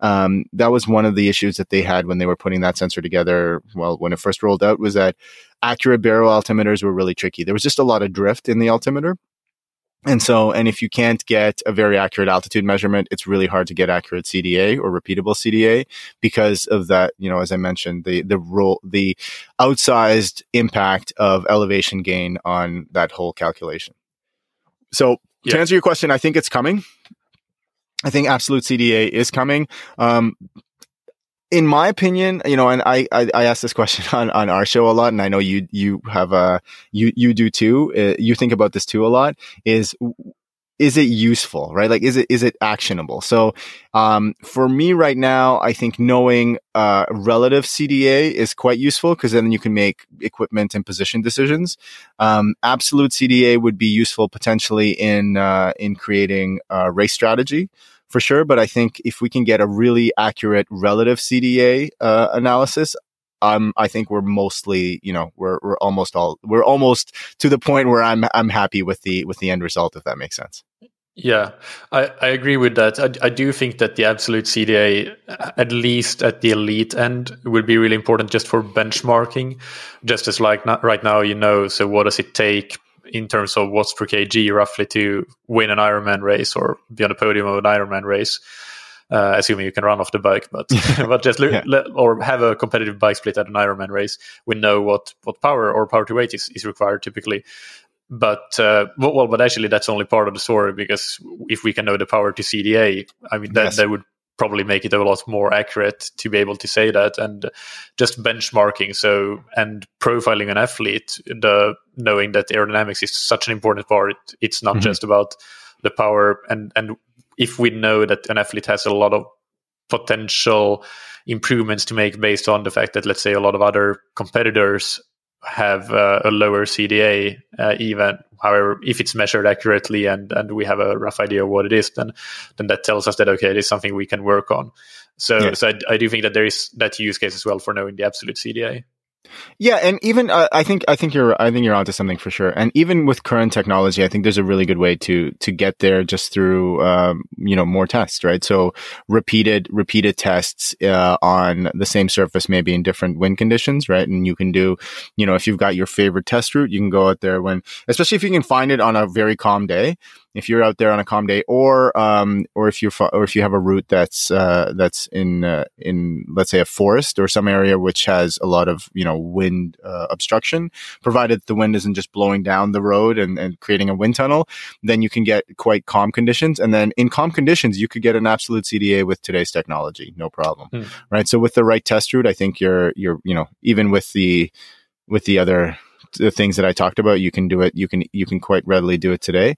Um, that was one of the issues that they had when they were putting that sensor together. Well, when it first rolled out, was that accurate baro altimeters were really tricky. There was just a lot of drift in the altimeter. And so, and if you can't get a very accurate altitude measurement, it's really hard to get accurate CDA or repeatable CDA because of that, you know, as I mentioned, the, the role, the outsized impact of elevation gain on that whole calculation. So yeah. to answer your question, I think it's coming. I think absolute CDA is coming. Um, in my opinion, you know, and I, I, I ask this question on, on our show a lot, and I know you, you have, a you, you do too. Uh, you think about this too a lot is is it useful, right? Like, is it, is it actionable? So, um, for me right now, I think knowing, uh, relative CDA is quite useful because then you can make equipment and position decisions. Um, absolute CDA would be useful potentially in, uh, in creating a race strategy for sure. But I think if we can get a really accurate relative CDA, uh, analysis, um, I think we're mostly, you know, we're we're almost all we're almost to the point where I'm I'm happy with the with the end result, if that makes sense. Yeah, I, I agree with that. I, I do think that the absolute CDA, at least at the elite end, will be really important just for benchmarking. Just as like not, right now, you know, so what does it take in terms of watts per kg roughly to win an Ironman race or be on the podium of an Ironman race? uh, assuming you can run off the bike. But but just look, yeah. or have a competitive bike split at an Ironman race. We know what what power or power to weight is, is required typically. But uh, well, but actually, that's only part of the story because if we can know the power to CDA, I mean that yes. that would probably make it a lot more accurate to be able to say that and just benchmarking so and profiling an athlete the knowing that aerodynamics is such an important part it's not mm-hmm. just about the power and and if we know that an athlete has a lot of potential improvements to make based on the fact that let's say a lot of other competitors have uh, a lower CDA uh, even however if it's measured accurately and and we have a rough idea of what it is then then that tells us that okay it is something we can work on so yeah. so I, I, do think that there is that use case as well for knowing the absolute CDA yeah, and even uh, I think I think you're I think you're onto something for sure. And even with current technology, I think there's a really good way to to get there just through um, you know more tests, right? So repeated repeated tests uh, on the same surface, maybe in different wind conditions, right? And you can do, you know, if you've got your favorite test route, you can go out there when, especially if you can find it on a very calm day if you're out there on a calm day, or um, or if you're or if you have a route that's uh, that's in uh, in let's say a forest or some area which has a lot of you know wind uh, obstruction, provided the wind isn't just blowing down the road and, and creating a wind tunnel, then you can get quite calm conditions. And then in calm conditions, you could get an absolute CDA with today's technology, no problem, mm. right? So with the right test route, I think you're you're you know even with the with the other the things that I talked about, you can do it. You can you can quite readily do it today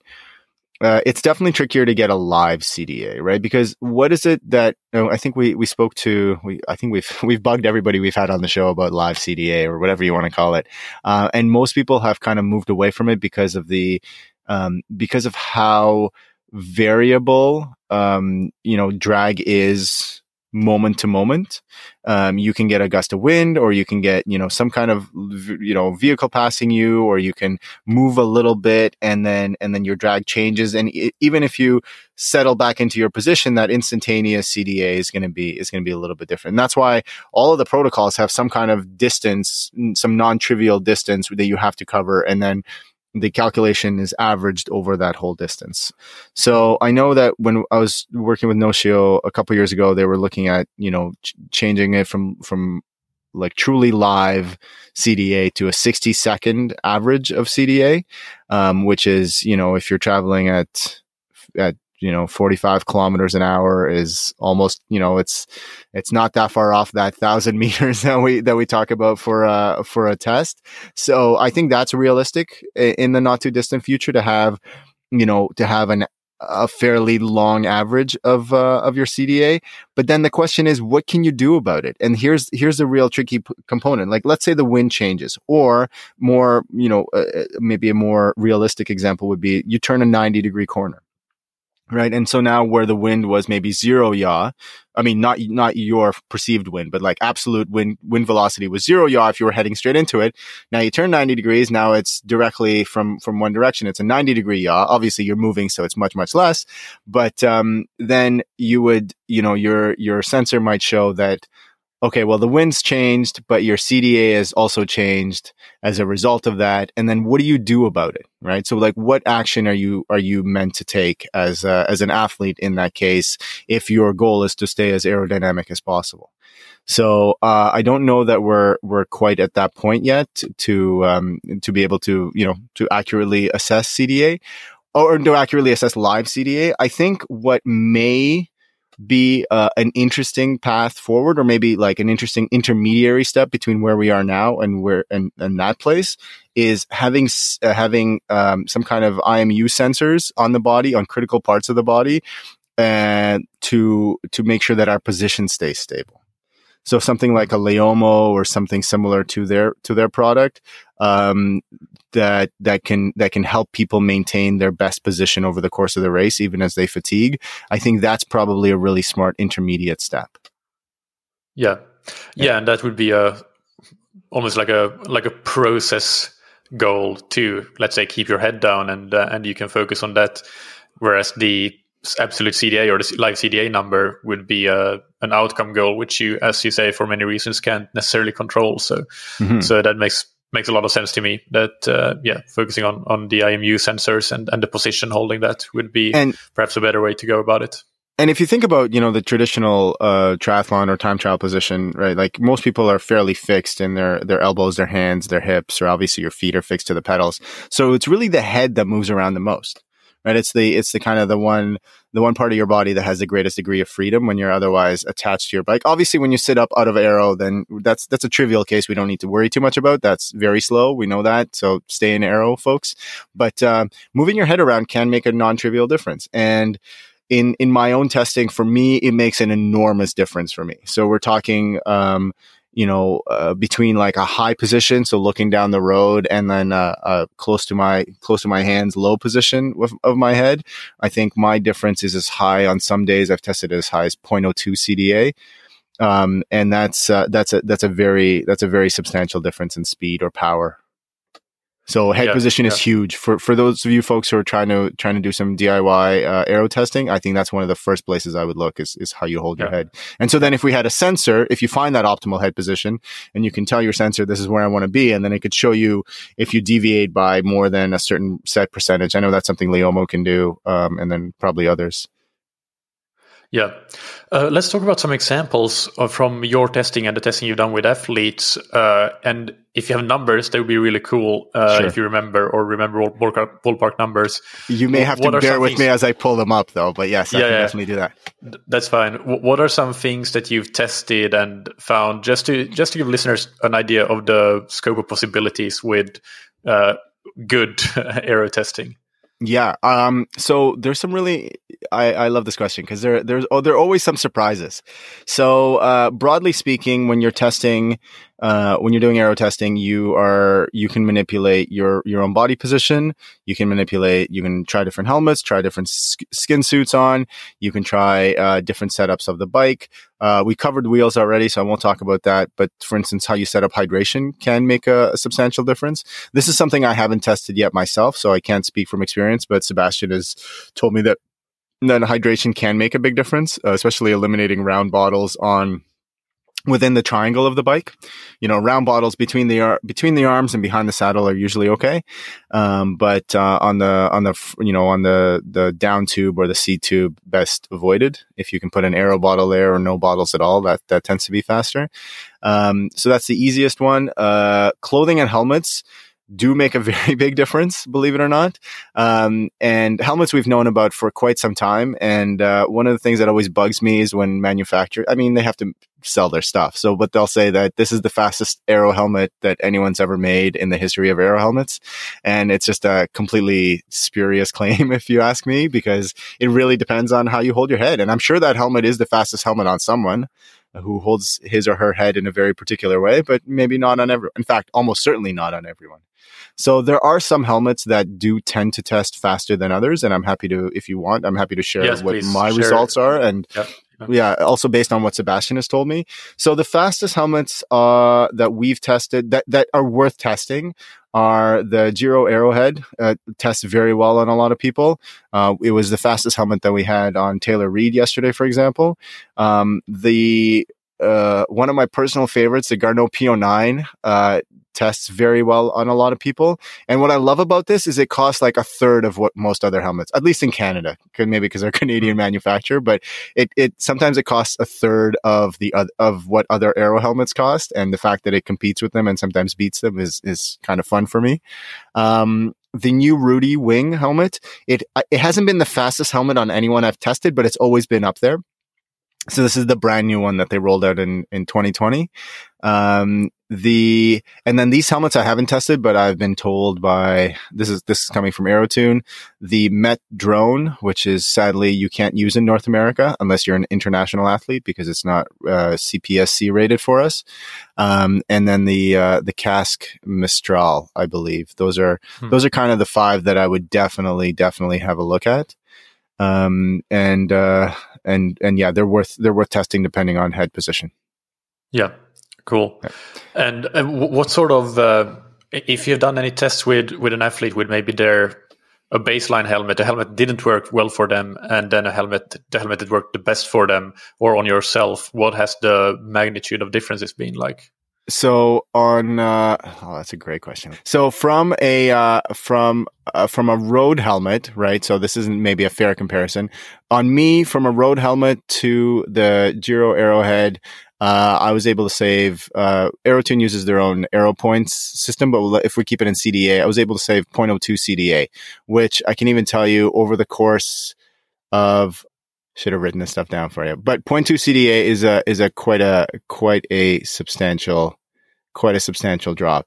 uh, it's definitely trickier to get a live CDA, right? Because what is it that you know, I think we we spoke to? We I think we've we've bugged everybody we've had on the show about live CDA or whatever you want to call it, uh, and most people have kind of moved away from it because of the um, because of how variable um, you know drag is moment to moment. Um, you can get a gust of wind, or you can get you know some kind of you know vehicle passing you, or you can move a little bit, and then and then your drag changes. And it, even if you settle back into your position, that instantaneous CDA is going to be is going to be a little bit different. And that's why all of the protocols have some kind of distance, some non-trivial distance that you have to cover, and then the calculation is averaged over that whole distance. So I know that when I was working with Notio a couple years ago, they were looking at, you know, ch- changing it from, from like truly live CDA to a 60 second average of CDA, um, which is, you know, if you're traveling at, at you know 45 kilometers an hour is almost you know it's it's not that far off that thousand meters that we that we talk about for uh for a test so i think that's realistic in the not too distant future to have you know to have an a fairly long average of uh, of your CDA. But then the question is, what can you do about it? And here's here's the real tricky p- component. Like, let's say the wind changes, or more, you know, uh, uh maybe a more realistic example would be you turn a ninety degree corner right? And so now where the wind was maybe zero yaw, I mean, not, not your perceived wind, but like absolute wind, wind velocity was zero yaw if you were heading straight into it. Now you turn 90 degrees. Now it's directly from, from one direction. It's a 90 degree yaw. Obviously you're moving. So it's much, much less. But, um, then you would, you know, your, your sensor might show that, okay, well, the wind's changed, but your CDA has also changed as a result of that. And then what do you do about it? Right. So like what action are you, are you meant to take as, a, as an athlete in that case if your goal is to stay as aerodynamic as possible? So uh, I don't know that we're we're quite at that point yet to um, to be able to you know to accurately assess CDA or to accurately assess live CDA. I think what may be uh, an interesting path forward or maybe like an interesting intermediary step between where we are now and where and, and that place is having uh, having um, some kind of IMU sensors on the body on critical parts of the body and to to make sure that our position stays stable so something like a Leomo or something similar to their to their product um, that that can that can help people maintain their best position over the course of the race, even as they fatigue. I think that's probably a really smart intermediate step. Yeah, yeah, yeah and that would be a almost like a like a process goal to let's say keep your head down and uh, and you can focus on that whereas the absolute CDA or the live CDA number would be a, an outcome goal, which you, as you say, for many reasons can't necessarily control. So, mm-hmm. so that makes makes a lot of sense to me. That uh, yeah, focusing on on the IMU sensors and and the position holding that would be and, perhaps a better way to go about it and if you think about, you know, the traditional uh, triathlon or time trial position, right? Like most people are fairly fixed in their their elbows, their hands, their hips, or obviously your feet are fixed to the pedals. So it's really the head that moves around the most, right? It's the it's the kind of the one the one part of your body that has the greatest degree of freedom when you're otherwise attached to your bike. Obviously, when you sit up out of aero, then that's that's a trivial case we don't need to worry too much about. That's very slow. We know that. So stay in aero, folks. But uh, moving your head around can make a non-trivial difference, and in in my own testing, for me, it makes an enormous difference for me. So we're talking. Um, you know, uh, between like a high position, so looking down the road, and then uh, uh, close to my close to my hands, low position with, of my head. I think my difference is as high on some days. I've tested as high as 0.02 CDA, um, and that's uh, that's a that's a very that's a very substantial difference in speed or power so head yeah, position is yeah. huge for for those of you folks who are trying to trying to do some DIY uh, aero testing. I think that's one of the first places I would look is is how you hold yeah. your head. And so then if we had a sensor, if you find that optimal head position, and you can tell your sensor this is where I want to be, and then it could show you if you deviate by more than a certain set percentage. I know that's something Leomo can do, um, and then probably others. Yeah. Uh, let's talk about some examples from your testing and the testing you've done with athletes. Uh, and if you have numbers, that would be really cool uh, sure. if you remember or remember ballpark, ballpark numbers. You may have what to bear with things... me as I pull them up, though. But yes, I yeah, can yeah. definitely do that. That's fine. What are some things that you've tested and found just to just to give listeners an idea of the scope of possibilities with uh, good aero testing? Yeah. Um, so there's some really, I, I love this question because there, there's, oh, there are always some surprises. So, uh, broadly speaking, when you're testing, uh, when you're doing aero testing, you are you can manipulate your your own body position. You can manipulate. You can try different helmets, try different sk- skin suits on. You can try uh, different setups of the bike. Uh, we covered wheels already, so I won't talk about that. But for instance, how you set up hydration can make a, a substantial difference. This is something I haven't tested yet myself, so I can't speak from experience. But Sebastian has told me that then hydration can make a big difference, uh, especially eliminating round bottles on within the triangle of the bike. You know, round bottles between the ar- between the arms and behind the saddle are usually okay, um, but uh, on the on the you know on the the down tube or the seat tube, best avoided. If you can put an aero bottle there or no bottles at all, that that tends to be faster. Um, so that's the easiest one. Uh, clothing and helmets do make a very big difference, believe it or not. Um, and helmets we've known about for quite some time. And uh, one of the things that always bugs me is when manufacturers, I mean, they have to sell their stuff. So, but they'll say that this is the fastest aero helmet that anyone's ever made in the history of aero helmets. And it's just a completely spurious claim, if you ask me, because it really depends on how you hold your head. And I'm sure that helmet is the fastest helmet on someone who holds his or her head in a very particular way, but maybe not on every, in fact, almost certainly not on everyone. So there are some helmets that do tend to test faster than others, and I'm happy to, if you want, I'm happy to share yes, what my share. results are. And yep. yeah, also based on what Sebastian has told me. So the fastest helmets uh, that we've tested that that are worth testing are the Giro Aerohead. Uh, tests very well on a lot of people. Uh, it was the fastest helmet that we had on Taylor Reid yesterday, for example. Um, the uh, one of my personal favorites, the Garneau PO9, uh, tests very well on a lot of people. And what I love about this is it costs like a third of what most other helmets, at least in Canada, could maybe because they're Canadian manufacturer, but it, it sometimes it costs a third of the of what other aero helmets cost. And the fact that it competes with them and sometimes beats them is is kind of fun for me. Um, the new Rudy Wing helmet, it it hasn't been the fastest helmet on anyone I've tested, but it's always been up there. So this is the brand new one that they rolled out in, in 2020. Um, the, and then these helmets I haven't tested, but I've been told by, this is, this is coming from Aerotune, the Met drone, which is sadly you can't use in North America unless you're an international athlete because it's not, uh, CPSC rated for us. Um, and then the, uh, the Kask Mistral, I believe. Those are, hmm. those are kind of the five that I would definitely, definitely have a look at. Um, and, uh, and, and yeah, they're worth, they're worth testing depending on head position. Yeah. Cool. Yeah. And uh, what sort of, uh, if you've done any tests with, with an athlete with maybe their, a baseline helmet, a helmet didn't work well for them, and then a helmet, the helmet that worked the best for them, or on yourself, what has the magnitude of differences been like? So on, uh, oh, that's a great question. So from a uh, from uh, from a road helmet, right? So this isn't maybe a fair comparison. On me, from a road helmet to the Giro Aerohead, uh, I was able to save. Uh, Aerotune uses their own arrow Points system, but if we keep it in CDA, I was able to save 0.02 CDA, which I can even tell you over the course of should have written this stuff down for you. But 0.2 CDA is a is a quite a quite a substantial quite a substantial drop.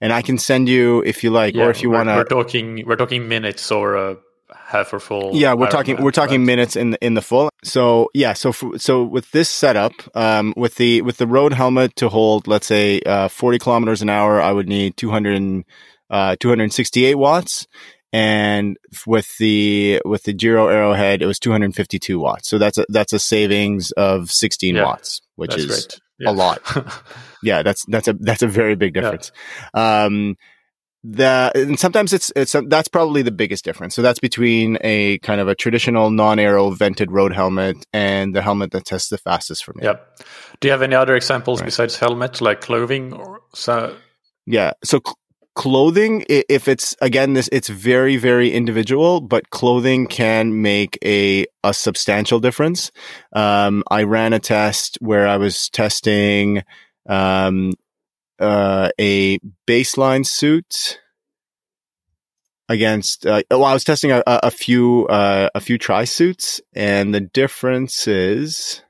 And I can send you if you like, yeah, or if you want to. We're talking we're talking minutes or uh, half or full. Yeah, we're talking we're talking minutes in the, in the full. So yeah, so for, so with this setup, um, with the with the road helmet to hold, let's say, uh, 40 kilometers an hour, I would need 200 uh, 268 watts and with the with the Giro Aerohead, it was 252 watts. So that's a that's a savings of 16 yeah, watts, which is yeah. a lot. yeah, that's that's a that's a very big difference. Yeah. Um, the and sometimes it's it's that's probably the biggest difference. So that's between a kind of a traditional non-aero vented road helmet and the helmet that tests the fastest for me. Yep. Do you have any other examples right. besides helmet, like clothing or so? Yeah. So clothing if it's again this it's very very individual but clothing can make a a substantial difference um, i ran a test where i was testing um, uh, a baseline suit against uh, well i was testing a, a few uh, a few tri suits and the difference is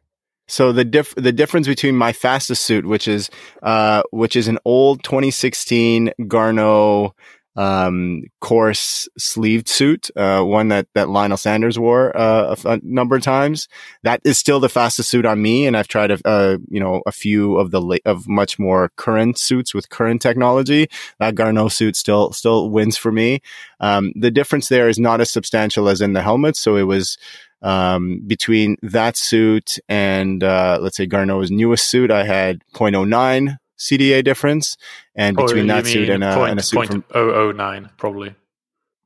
so the diff- the difference between my fastest suit, which is uh, which is an old 2016 Garneau um, coarse sleeved suit, uh, one that, that Lionel Sanders wore uh, a, a, number of times. That is still the fastest suit on me, and I've tried a, uh, you know a few of the la- of much more current suits with current technology. That Garneau suit still still wins for me. Um, the difference there is not as substantial as in the helmet, so it was um, between that suit and uh, let's say Garneau's newest suit, I had 0.09 CDA difference, and oh, between that suit and, point, and, a suit from 009 probably.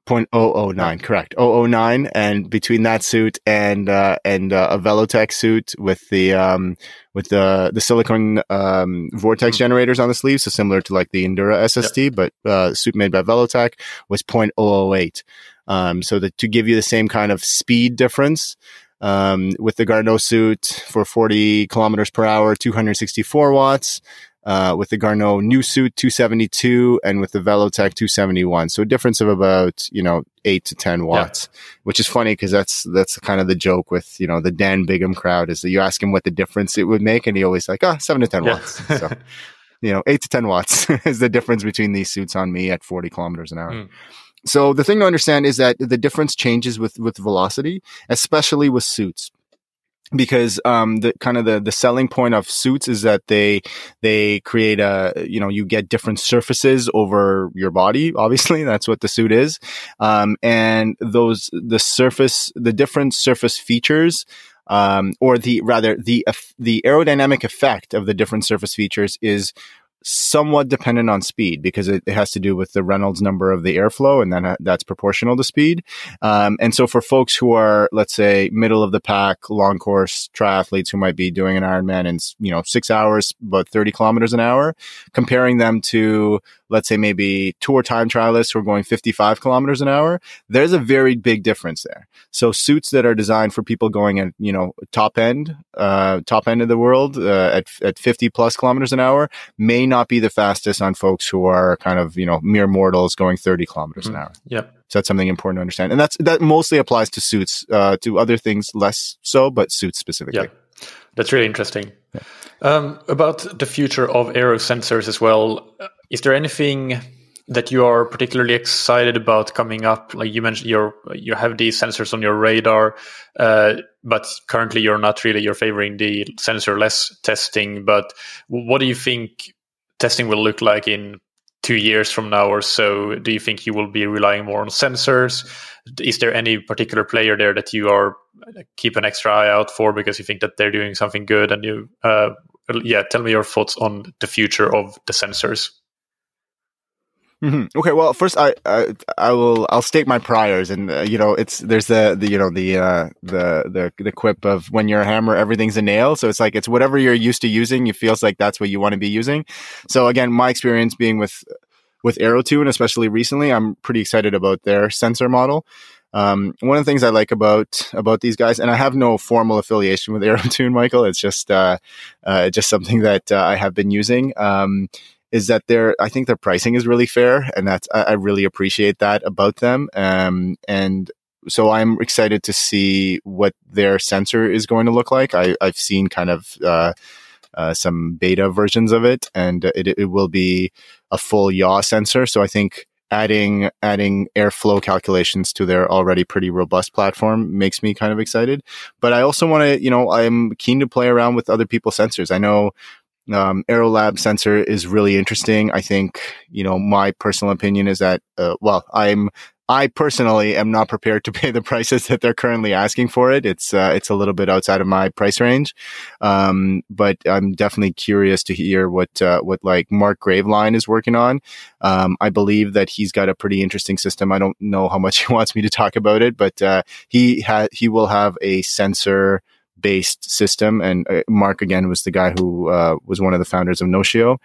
0.009, correct. 009, and between that suit and uh, and uh, a Velotec suit with the um, with the the silicon um, vortex mm-hmm. generators on the sleeve, so similar to like the Endura SST, yep. but uh, suit made by Velotec was 0.008. Um, so that to give you the same kind of speed difference, um, with the Garneau suit for 40 kilometers per hour, 264 watts. Uh, with the Garneau new suit 272 and with the Velotec 271. So a difference of about, you know, eight to 10 watts, yeah. which is funny because that's, that's kind of the joke with, you know, the Dan Bigham crowd is that you ask him what the difference it would make and he always like, ah, oh, seven to 10 yeah. watts. So, you know, eight to 10 watts is the difference between these suits on me at 40 kilometers an hour. Mm. So the thing to understand is that the difference changes with, with velocity, especially with suits because um, the kind of the, the selling point of suits is that they they create a you know you get different surfaces over your body obviously that's what the suit is. Um, and those the surface the different surface features um, or the rather the the aerodynamic effect of the different surface features is somewhat dependent on speed because it, it, has to do with the Reynolds number of the airflow, and then uh, that's proportional to speed. Um, and so, for folks who are, let's say, middle of the pack, long course triathletes who might be doing an Ironman in you know six hours, about thirty kilometers an hour, comparing them to let's say maybe tour time trialists who are going 55 kilometers an hour, there's a very big difference there. So suits that are designed for people going at, you know, top end, uh, top end of the world, uh, at, at 50 plus kilometers an hour may not be the fastest on folks who are kind of, you know, mere mortals going 30 kilometers mm-hmm. an hour. Yep. So that's something important to understand. And that's, that mostly applies to suits, uh, to other things less so, but suits specifically. Yep. That's really interesting. Yeah. Um, about the future of aero sensors as well, is there anything that you are particularly excited about coming up? Like you mentioned, you you have these sensors on your radar, uh, but currently you're not really you're favoring the sensor-less testing. But what do you think testing will look like in two years from now or so? Do you think you will be relying more on sensors? Is there any particular player there that you are keep an extra eye out for because you think that they're doing something good? And you, uh, yeah, tell me your thoughts on the future of the sensors. Mm-hmm. Okay, well, first I, I, I will I'll state my priors, and uh, you know it's there's the, the you know the uh, the the the quip of when you're a hammer, everything's a nail. So it's like it's whatever you're used to using. It feels like that's what you want to be using. So again, my experience being with with AeroTune, especially recently, I'm pretty excited about their sensor model. Um, one of the things I like about about these guys, and I have no formal affiliation with AeroTune, Michael. It's just uh, uh, just something that uh, I have been using. Um, is that their I think their pricing is really fair, and that's I, I really appreciate that about them. Um, and so I'm excited to see what their sensor is going to look like. I, have seen kind of uh, uh, some beta versions of it, and it, it will be a full yaw sensor. So I think adding adding airflow calculations to their already pretty robust platform makes me kind of excited. But I also want to, you know, I'm keen to play around with other people's sensors. I know um, Aerolab sensor is really interesting. I think, you know, my personal opinion is that, uh, well, I'm, I personally am not prepared to pay the prices that they're currently asking for it. It's, uh, it's a little bit outside of my price range. Um, but I'm definitely curious to hear what, uh, what like Mark Graveline is working on. Um, I believe that he's got a pretty interesting system. I don't know how much he wants me to talk about it, but, uh, he had, he will have a sensor, based system. And uh, Mark again was the guy who uh, was one of the founders of Notio.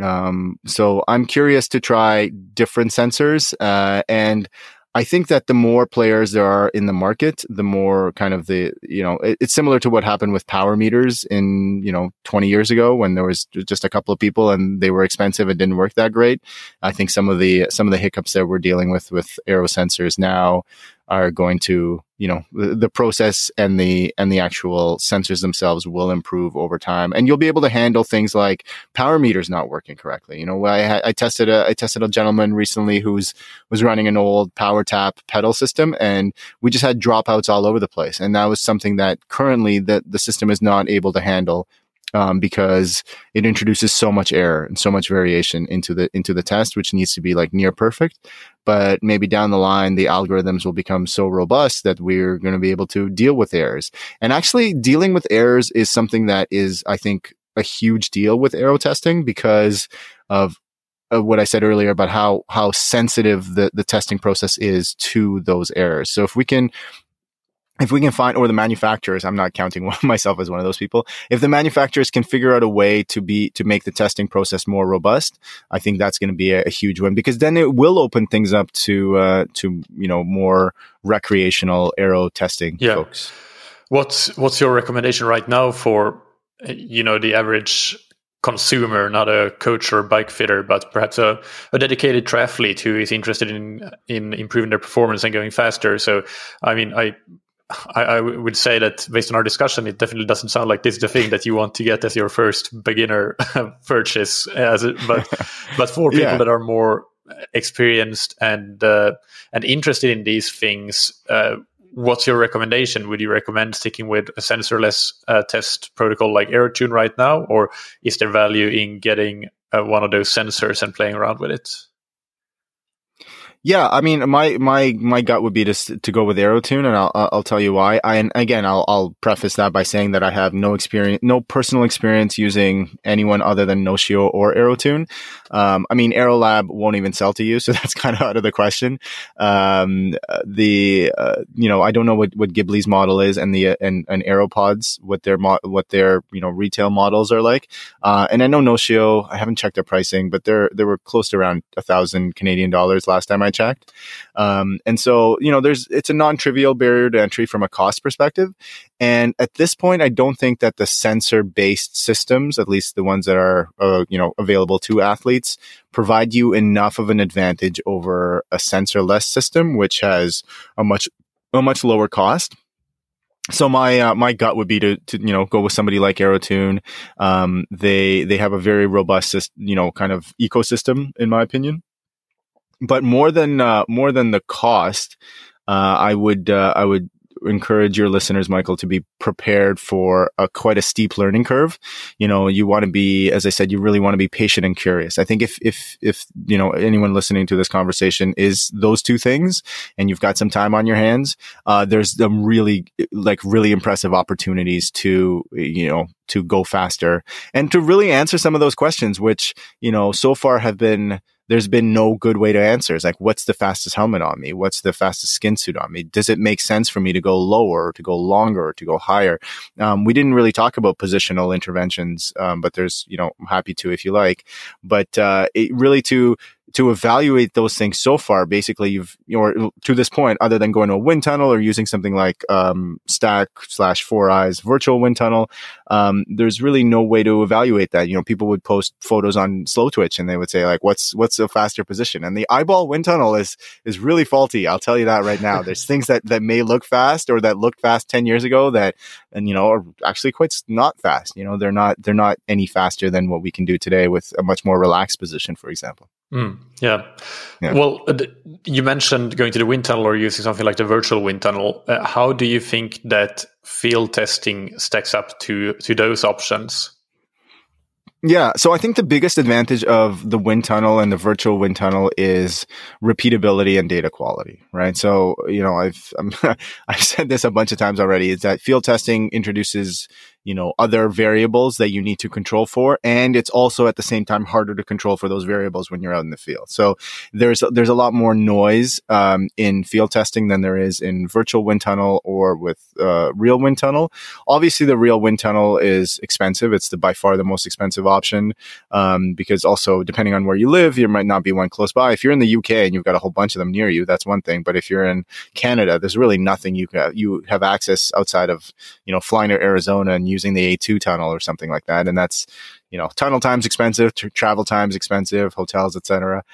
Um, so I'm curious to try different sensors, uh, and I think that the more players there are in the market, the more kind of the you know it, it's similar to what happened with power meters in you know 20 years ago when there was just a couple of people and they were expensive and didn't work that great. I think some of the some of the hiccups that we're dealing with with aero sensors now are going to you know the, process and the and the actual sensors themselves will improve over time. And you'll be able to handle things like power meters not working correctly. You know i, I tested a i tested a gentleman recently who's was running an old PowerTap pedal system and we just had dropouts all over the place. And that was something that currently that the system is not able to handle um, because it introduces so much error and so much variation into the into the test, which needs to be like near perfect. But maybe down the line, the algorithms will become so robust that we're going to be able to deal with errors. And actually, dealing with errors is something that is, I think, a huge deal with aero testing because of of what I said earlier about how how sensitive the the testing process is to those errors. So if we can if we can find, or the manufacturers, I'm not counting myself as one of those people. If the manufacturers can figure out a way to be, to make the testing process more robust, I think that's going to be a, a, huge win because then it will open things up to, uh, to, you know, more recreational aero testing yeah. folks. What's, what's your recommendation right now for, you know, the average consumer, not a coach or bike fitter, but perhaps a, a dedicated triathlete who is interested in in improving their performance and going faster. So, I mean, I I, I, would say that based on our discussion, it definitely doesn't sound like this is the thing that you want to get as your first beginner purchase. As it, but but for people yeah. that are more experienced and uh, and interested in these things, uh, what's your recommendation? Would you recommend sticking with a sensorless uh, test protocol like AeroTune right now, or is there value in getting uh, one of those sensors and playing around with it? Yeah, I mean, my my my gut would be to to go with AeroTune, and I'll I'll tell you why. I and again, I'll I'll preface that by saying that I have no experience, no personal experience using anyone other than Notio or AeroTune. Um, I mean, Aerolab won't even sell to you, so that's kind of out of the question. Um, the uh, you know, I don't know what what Gibli's model is, and the and and Aeropods what their mo- what their you know retail models are like. Uh, and I know Notio, I haven't checked their pricing, but they're they were close to around a thousand Canadian dollars last time I Checked. Um, and so, you know, there's, it's a non-trivial barrier to entry from a cost perspective. And at this point, I don't think that the sensor based systems, at least the ones that are, uh, you know, available to athletes, provide you enough of an advantage over a sensorless system, which has a much, a much lower cost. So my uh, my gut would be to, to you know go with somebody like AeroTune. Um, they they have a very robust you know kind of ecosystem in my opinion but more than uh, more than the cost, uh, I would uh, I would encourage your listeners, Michael, to be prepared for a quite a steep learning curve. You know, you want to be, as I said, you really want to be patient and curious. I think if, if, if, you know, anyone listening to this conversation is those two things and you've got some time on your hands, uh, there's some really, like really impressive opportunities to, you know, to go faster and to really answer some of those questions, which, you know, so far have been, there's been no good way to answer. It's like, what's the fastest helmet on me? What's the fastest skin suit on me? Does it make sense for me to go lower, to go longer, to go higher? Um, we didn't really talk about positional interventions, um, but there's, you know, I'm happy to if you like. But uh, it really to to evaluate those things so far, basically you've, or to this point, other than going to a wind tunnel or using something like, um, stack slash 4iiii virtual wind tunnel, um, there's really no way to evaluate that. You know, people would post photos on Slowtwitch and they would say like, what's, what's a faster position? And the eyeball wind tunnel is, is really faulty. I'll tell you that right now. There's things that, that may look fast or that looked fast 10 years ago that, and you know, are actually quite not fast. You know, they're not, they're not any faster than what we can do today with a much more relaxed position, for example. Mm, yeah. yeah. Well, uh, you mentioned going to the wind tunnel or using something like the virtual wind tunnel. Uh, how do you think that field testing stacks up to to those options? Yeah, so I think the biggest advantage of the wind tunnel and the virtual wind tunnel is repeatability and data quality, right? So, you know, I've i have said this a bunch of times already is that field testing introduces you know, other variables that you need to control for. And it's also at the same time harder to control for those variables when you're out in the field. So there's, there's a lot more noise, um, in field testing than there is in virtual wind tunnel or with, uh, real wind tunnel. Obviously the real wind tunnel is expensive. It's the by far the most expensive option. Um, because also depending on where you live, there might not be one close by. If you're in the UK and you've got a whole bunch of them near you, that's one thing. But if you're in Canada, there's really nothing you can, you have access outside of, you know, flying to Arizona and using the A2 tunnel or something like that. And that's, you know, tunnel time's expensive, travel time's expensive, hotels, etc.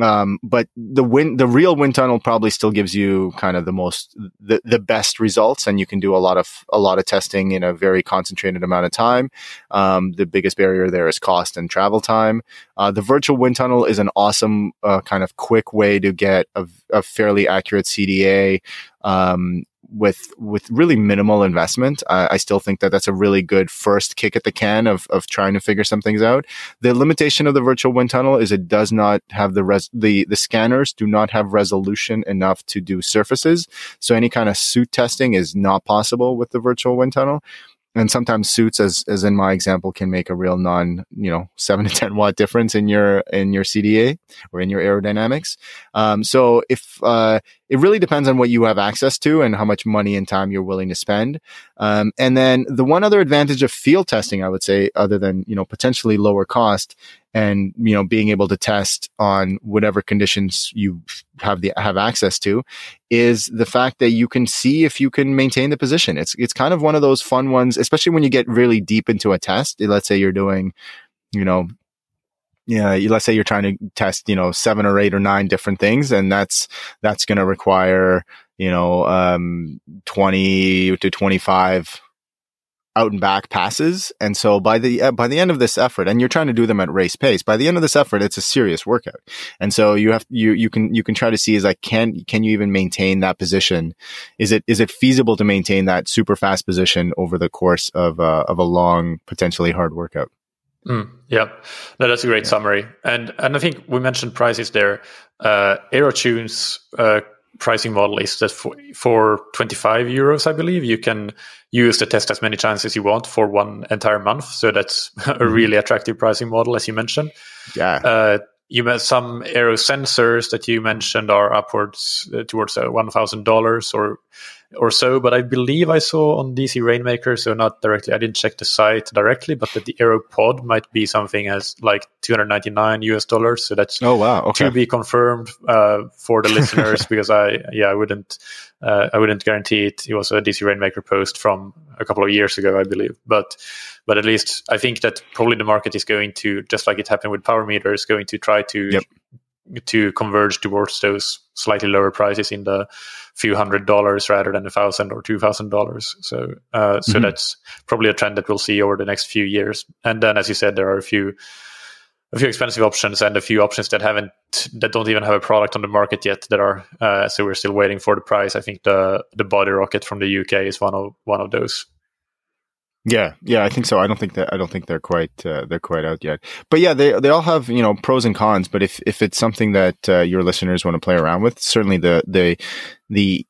Um, but the wind, the real wind tunnel probably still gives you kind of the most, the, the best results and you can do a lot of, a lot of testing in a very concentrated amount of time. Um, the biggest barrier there is cost and travel time. Uh, the virtual wind tunnel is an awesome, uh, kind of quick way to get a, a fairly accurate CDA, um, with with really minimal investment. I still think that that's a really good first kick at the can of of trying to figure some things out. The limitation of the virtual wind tunnel is it does not have the res- the the scanners do not have resolution enough to do surfaces. So any kind of suit testing is not possible with the virtual wind tunnel and sometimes suits as as in my example can make a real non you know 7 to 10 watt difference in your in your cda or in your aerodynamics um, so if uh, it really depends on what you have access to and how much money and time you're willing to spend. Um, and then the one other advantage of field testing i would say other than you know potentially lower cost and you know being able to test on whatever conditions you have the have access to is the fact that you can see if you can maintain the position. It's it's kind of one of those fun ones especially when you get really deep into a test. Let's say you're doing you know yeah, let's say you're trying to test, you know, seven or eight or nine different things, and that's that's going to require, you know, um, twenty to twenty five out and back passes. And so by the, uh, by the end of this effort, and you're trying to do them at race pace, by the end of this effort, it's a serious workout. And so you have, you, you can, you can try to see is like, can, can you even maintain that position? Is it, is it feasible to maintain that super fast position over the course of, uh, of a long, potentially hard workout? Mm, yeah, no, that's a great yeah. summary. And, and I think we mentioned prices there. Uh, Aerotunes, uh, pricing model is that for, for 25 euros, I believe, you can use the test as many times as you want for one entire month. So that's a mm-hmm. really attractive pricing model, as you mentioned. Yeah. Uh, you met some aero sensors that you mentioned are upwards uh, towards uh, $1,000 or or so. But I believe I saw on DC Rainmaker, so not directly. I didn't check the site directly, but that the AeroPod might be something as like 299 US dollars. So that's oh wow okay. to be confirmed uh, for the listeners because I yeah I wouldn't uh, I wouldn't guarantee it. It was a DC Rainmaker post from a couple of years ago, I believe, but. But at least I think that probably the market is going to, just like it happened with power meters, going to try to yep to converge towards those slightly lower prices in the few hundred dollars rather than a thousand or two thousand dollars. So, uh, so mm-hmm. that's probably a trend that we'll see over the next few years. And then, as you said, there are a few, a few expensive options and a few options that haven't, that don't even have a product on the market yet. That are, uh, so we're still waiting for the price. I think the the body rocket from the UK is one of one of those. Yeah, yeah, I think so. I don't think that I don't think they're quite uh, they're quite out yet. But yeah, they they all have you know pros and cons. But if if it's something that uh, your listeners want to play around with, certainly the the the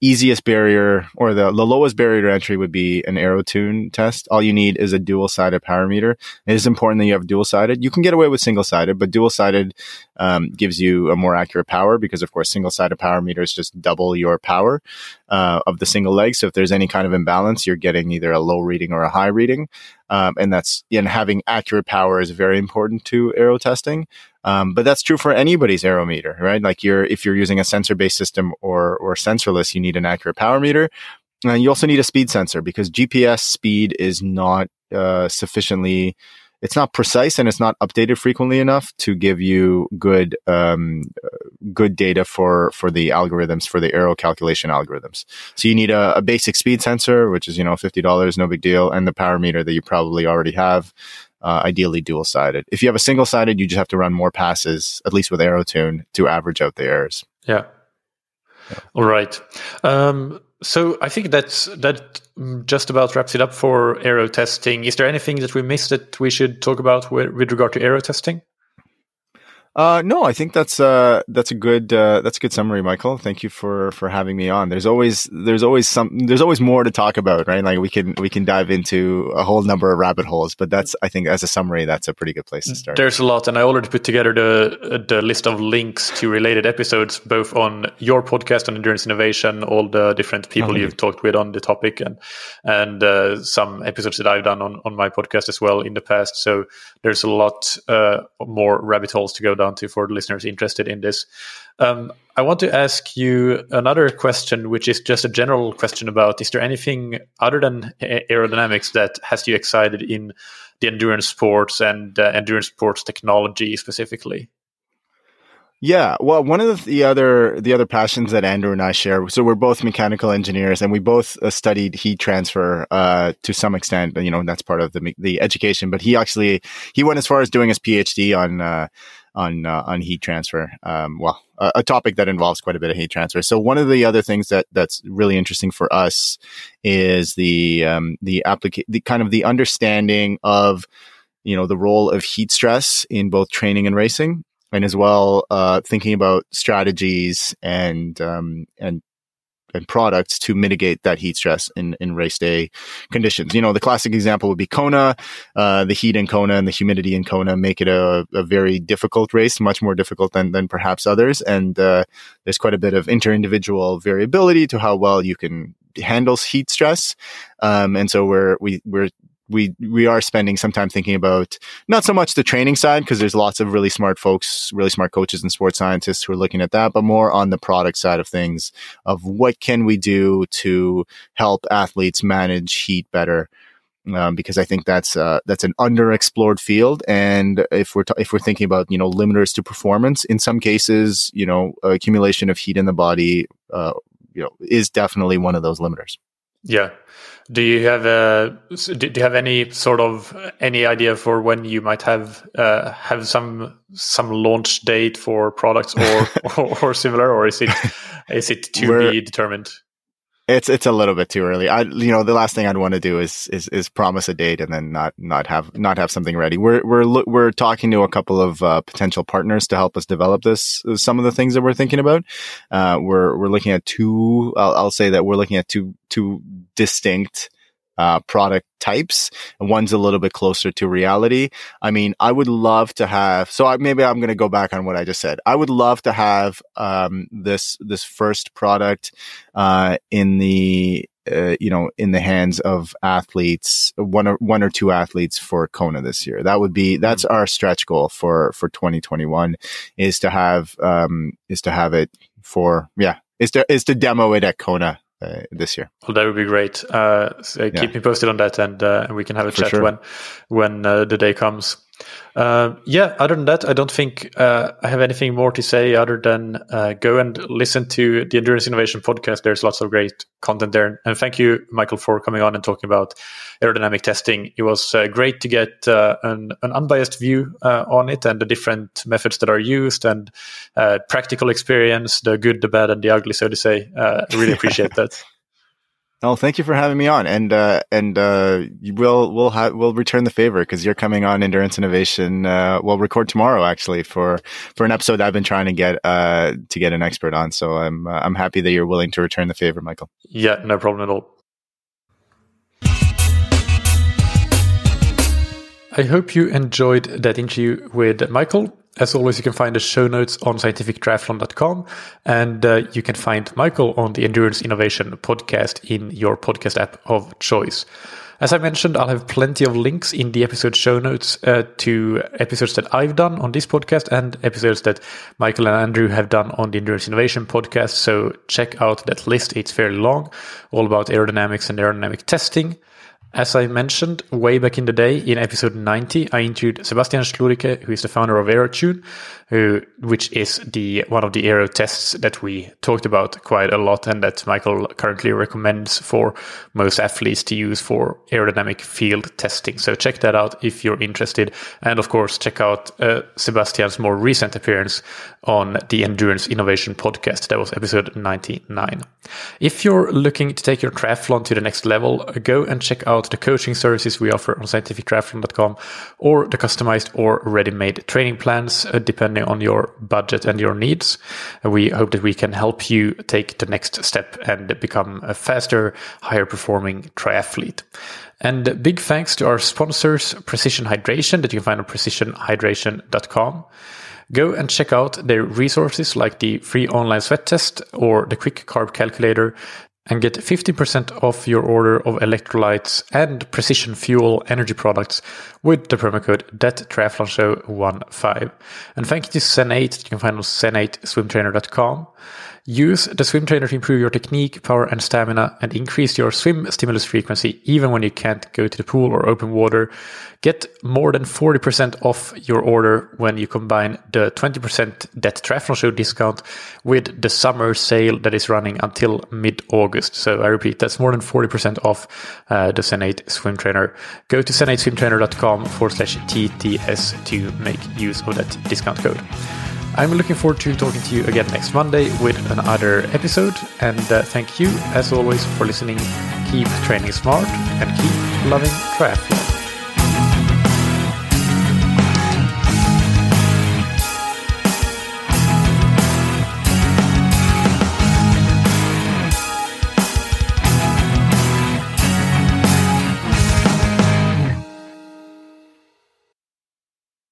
easiest barrier or the, the lowest barrier to entry would be an AeroTune test. All you need is a dual sided power meter. It is important that you have dual sided. You can get away with single sided, but dual sided um, gives you a more accurate power because, of course, single sided power meters just double your power uh, of the single leg. So if there's any kind of imbalance, you're getting either a low reading or a high reading. Um, and that's and having accurate power is very important to aero testing. Um, but that's true for anybody's aerometer, right? Like you're if you're using a sensor based system or or sensorless, you need an accurate power meter. And you also need a speed sensor because GPS speed is not uh, sufficiently it's not precise and it's not updated frequently enough to give you good um, good data for for the algorithms for the aero calculation algorithms. So you need a, a basic speed sensor, which is you know fifty dollars, no big deal, and the power meter that you probably already have. Uh, ideally dual sided. If you have a single sided, you just have to run more passes, at least with AeroTune, to average out the errors. Yeah. yeah. All right. Um, so I think that's that just about wraps it up for aero testing. Is there anything that we missed that we should talk about with, with regard to aero testing? Uh, no, I think that's uh, that's a good uh, that's a good summary, Michael. Thank you for for having me on. There's always there's always some there's always more to talk about, right? Like we can we can dive into a whole number of rabbit holes, but that's I think as a summary, that's a pretty good place to start. There's a lot, and I already put together the the list of links to related episodes, both on your podcast on endurance innovation, all the different people oh, you've talked with on the topic, and and uh, some episodes that I've done on on my podcast as well in the past. So there's a lot uh, more rabbit holes to go down to for the listeners interested in this. Um, I want to ask you another question, which is just a general question about: Is there anything other than aerodynamics that has you excited in the endurance sports and uh, endurance sports technology specifically? Yeah, well, one of the, the, other the other passions that Andrew and I share. So we're both mechanical engineers, and we both uh, studied heat transfer uh, to some extent. You know, that's part of the the education. But he actually he went as far as doing his PhD on uh, on uh, on heat transfer. Um, well, a, a, topic that involves quite a bit of heat transfer. So one of the other things that that's really interesting for us is the um, the applica- the kind of the understanding of you know the role of heat stress in both training and racing and as well uh, thinking about strategies and um, and and products to mitigate that heat stress in, in race day conditions. You know, the classic example would be Kona. Uh, the heat in Kona and the humidity in Kona make it a, a very difficult race, much more difficult than, than perhaps others. And uh, there's quite a bit of inter-individual variability to how well you can handle heat stress. Um, and so we're, we, we're we we are spending some time thinking about not so much the training side because there's lots of really smart folks, really smart coaches and sports scientists who are looking at that, but more on the product side of things of what can we do to help athletes manage heat better. Um, because I think that's uh, that's an underexplored field, and if we're if we're thinking about you know limiters to performance, in some cases, you know, accumulation of heat in the body, uh, you know, is definitely one of those limiters. Yeah. Do you have a do you have any sort of any idea for when you might have uh, have some some launch date for products or or, or similar, or is it is it to We're, be determined? It's it's a little bit too early. I you know the last thing I'd want to do is is is promise a date and then not not have not have something ready. We're we're we're talking to a couple of uh, potential partners to help us develop this. Some of the things that we're thinking about. Uh, we're we're looking at two. I'll, I'll say that we're looking at two two distinct uh, product types. One's a little bit closer to reality. I mean, I would love to have. So I, maybe I'm going to go back on what I just said. I would love to have um, this this first product uh, in the uh, you know in the hands of athletes, one or one or two athletes for Kona this year. That would be that's mm-hmm. our stretch goal for for 2021 is to have um, is to have it for yeah is to is to demo it at Kona uh, this year. Well, that would be great. Uh, so yeah. Keep me posted on that, and uh, we can have a For chat sure. when when uh, the day comes. Uh, yeah, other than that, I don't think uh, I have anything more to say other than uh, go and listen to the Endurance Innovation podcast. There's lots of great content there. And thank you, Michael, for coming on and talking about aerodynamic testing. It was uh, great to get uh, an, an, unbiased view uh, on it and the different methods that are used and practical experience, the good, the bad, and the ugly, so to say. I really appreciate that. Oh, thank you for having me on, and uh, and uh, we'll we'll ha- we'll return the favor because you're coming on Endurance Innovation. Uh, we'll record tomorrow actually for for an episode I've been trying to get uh, to get an expert on. So I'm uh, I'm happy that you're willing to return the favor, Michael. Yeah, no problem at all. I hope you enjoyed that interview with Michael. As always, you can find the show notes on scientifictriathlon.com and uh, you can find Michael on the Endurance Innovation podcast in your podcast app of choice. As I mentioned, I'll have plenty of links in the episode show notes uh, to episodes that I've done on this podcast and episodes that Michael and Andrew have done on the Endurance Innovation podcast. So check out that list. It's fairly long, all about aerodynamics and aerodynamic testing. As I mentioned way back in the day in episode 90, I interviewed Sebastian Schluricke, who is the founder of Aerotune, who, which is the one of the aero tests that we talked about quite a lot and that Michael currently recommends for most athletes to use for aerodynamic field testing. So check that out if you're interested. And of course, check out uh, Sebastian's more recent appearance on the Endurance Innovation podcast. That was episode 99. If you're looking to take your triathlon to the next level, go and check out the coaching services we offer on scientifictriathlon.com or the customized or ready-made training plans, uh, depending on your budget and your needs. We hope that we can help you take the next step and become a faster, higher performing triathlete. And big thanks to our sponsors, Precision Hydration, that you can find on precisionhydration.com. Go and check out their resources like the free online sweat test or the quick carb calculator and get 15% off your order of electrolytes and precision fuel energy products with the promo code that triathlon show 15 and thank you to zen8 you can find on zen8swimtrainer.com Use the swim trainer to improve your technique, power, and stamina and increase your swim stimulus frequency even when you can't go to the pool or open water. Get more than 40% off your order when you combine the 20% That Triathlon Show discount with the summer sale that is running until mid August. So I repeat, that's more than 40% off uh, the Zen8 swim trainer. Go to zen8swimtrainer.com forward slash TTS to make use of that discount code. I'm looking forward to talking to you again next Monday with another episode. And uh, thank you, as always, for listening. Keep training smart and keep loving triathlon.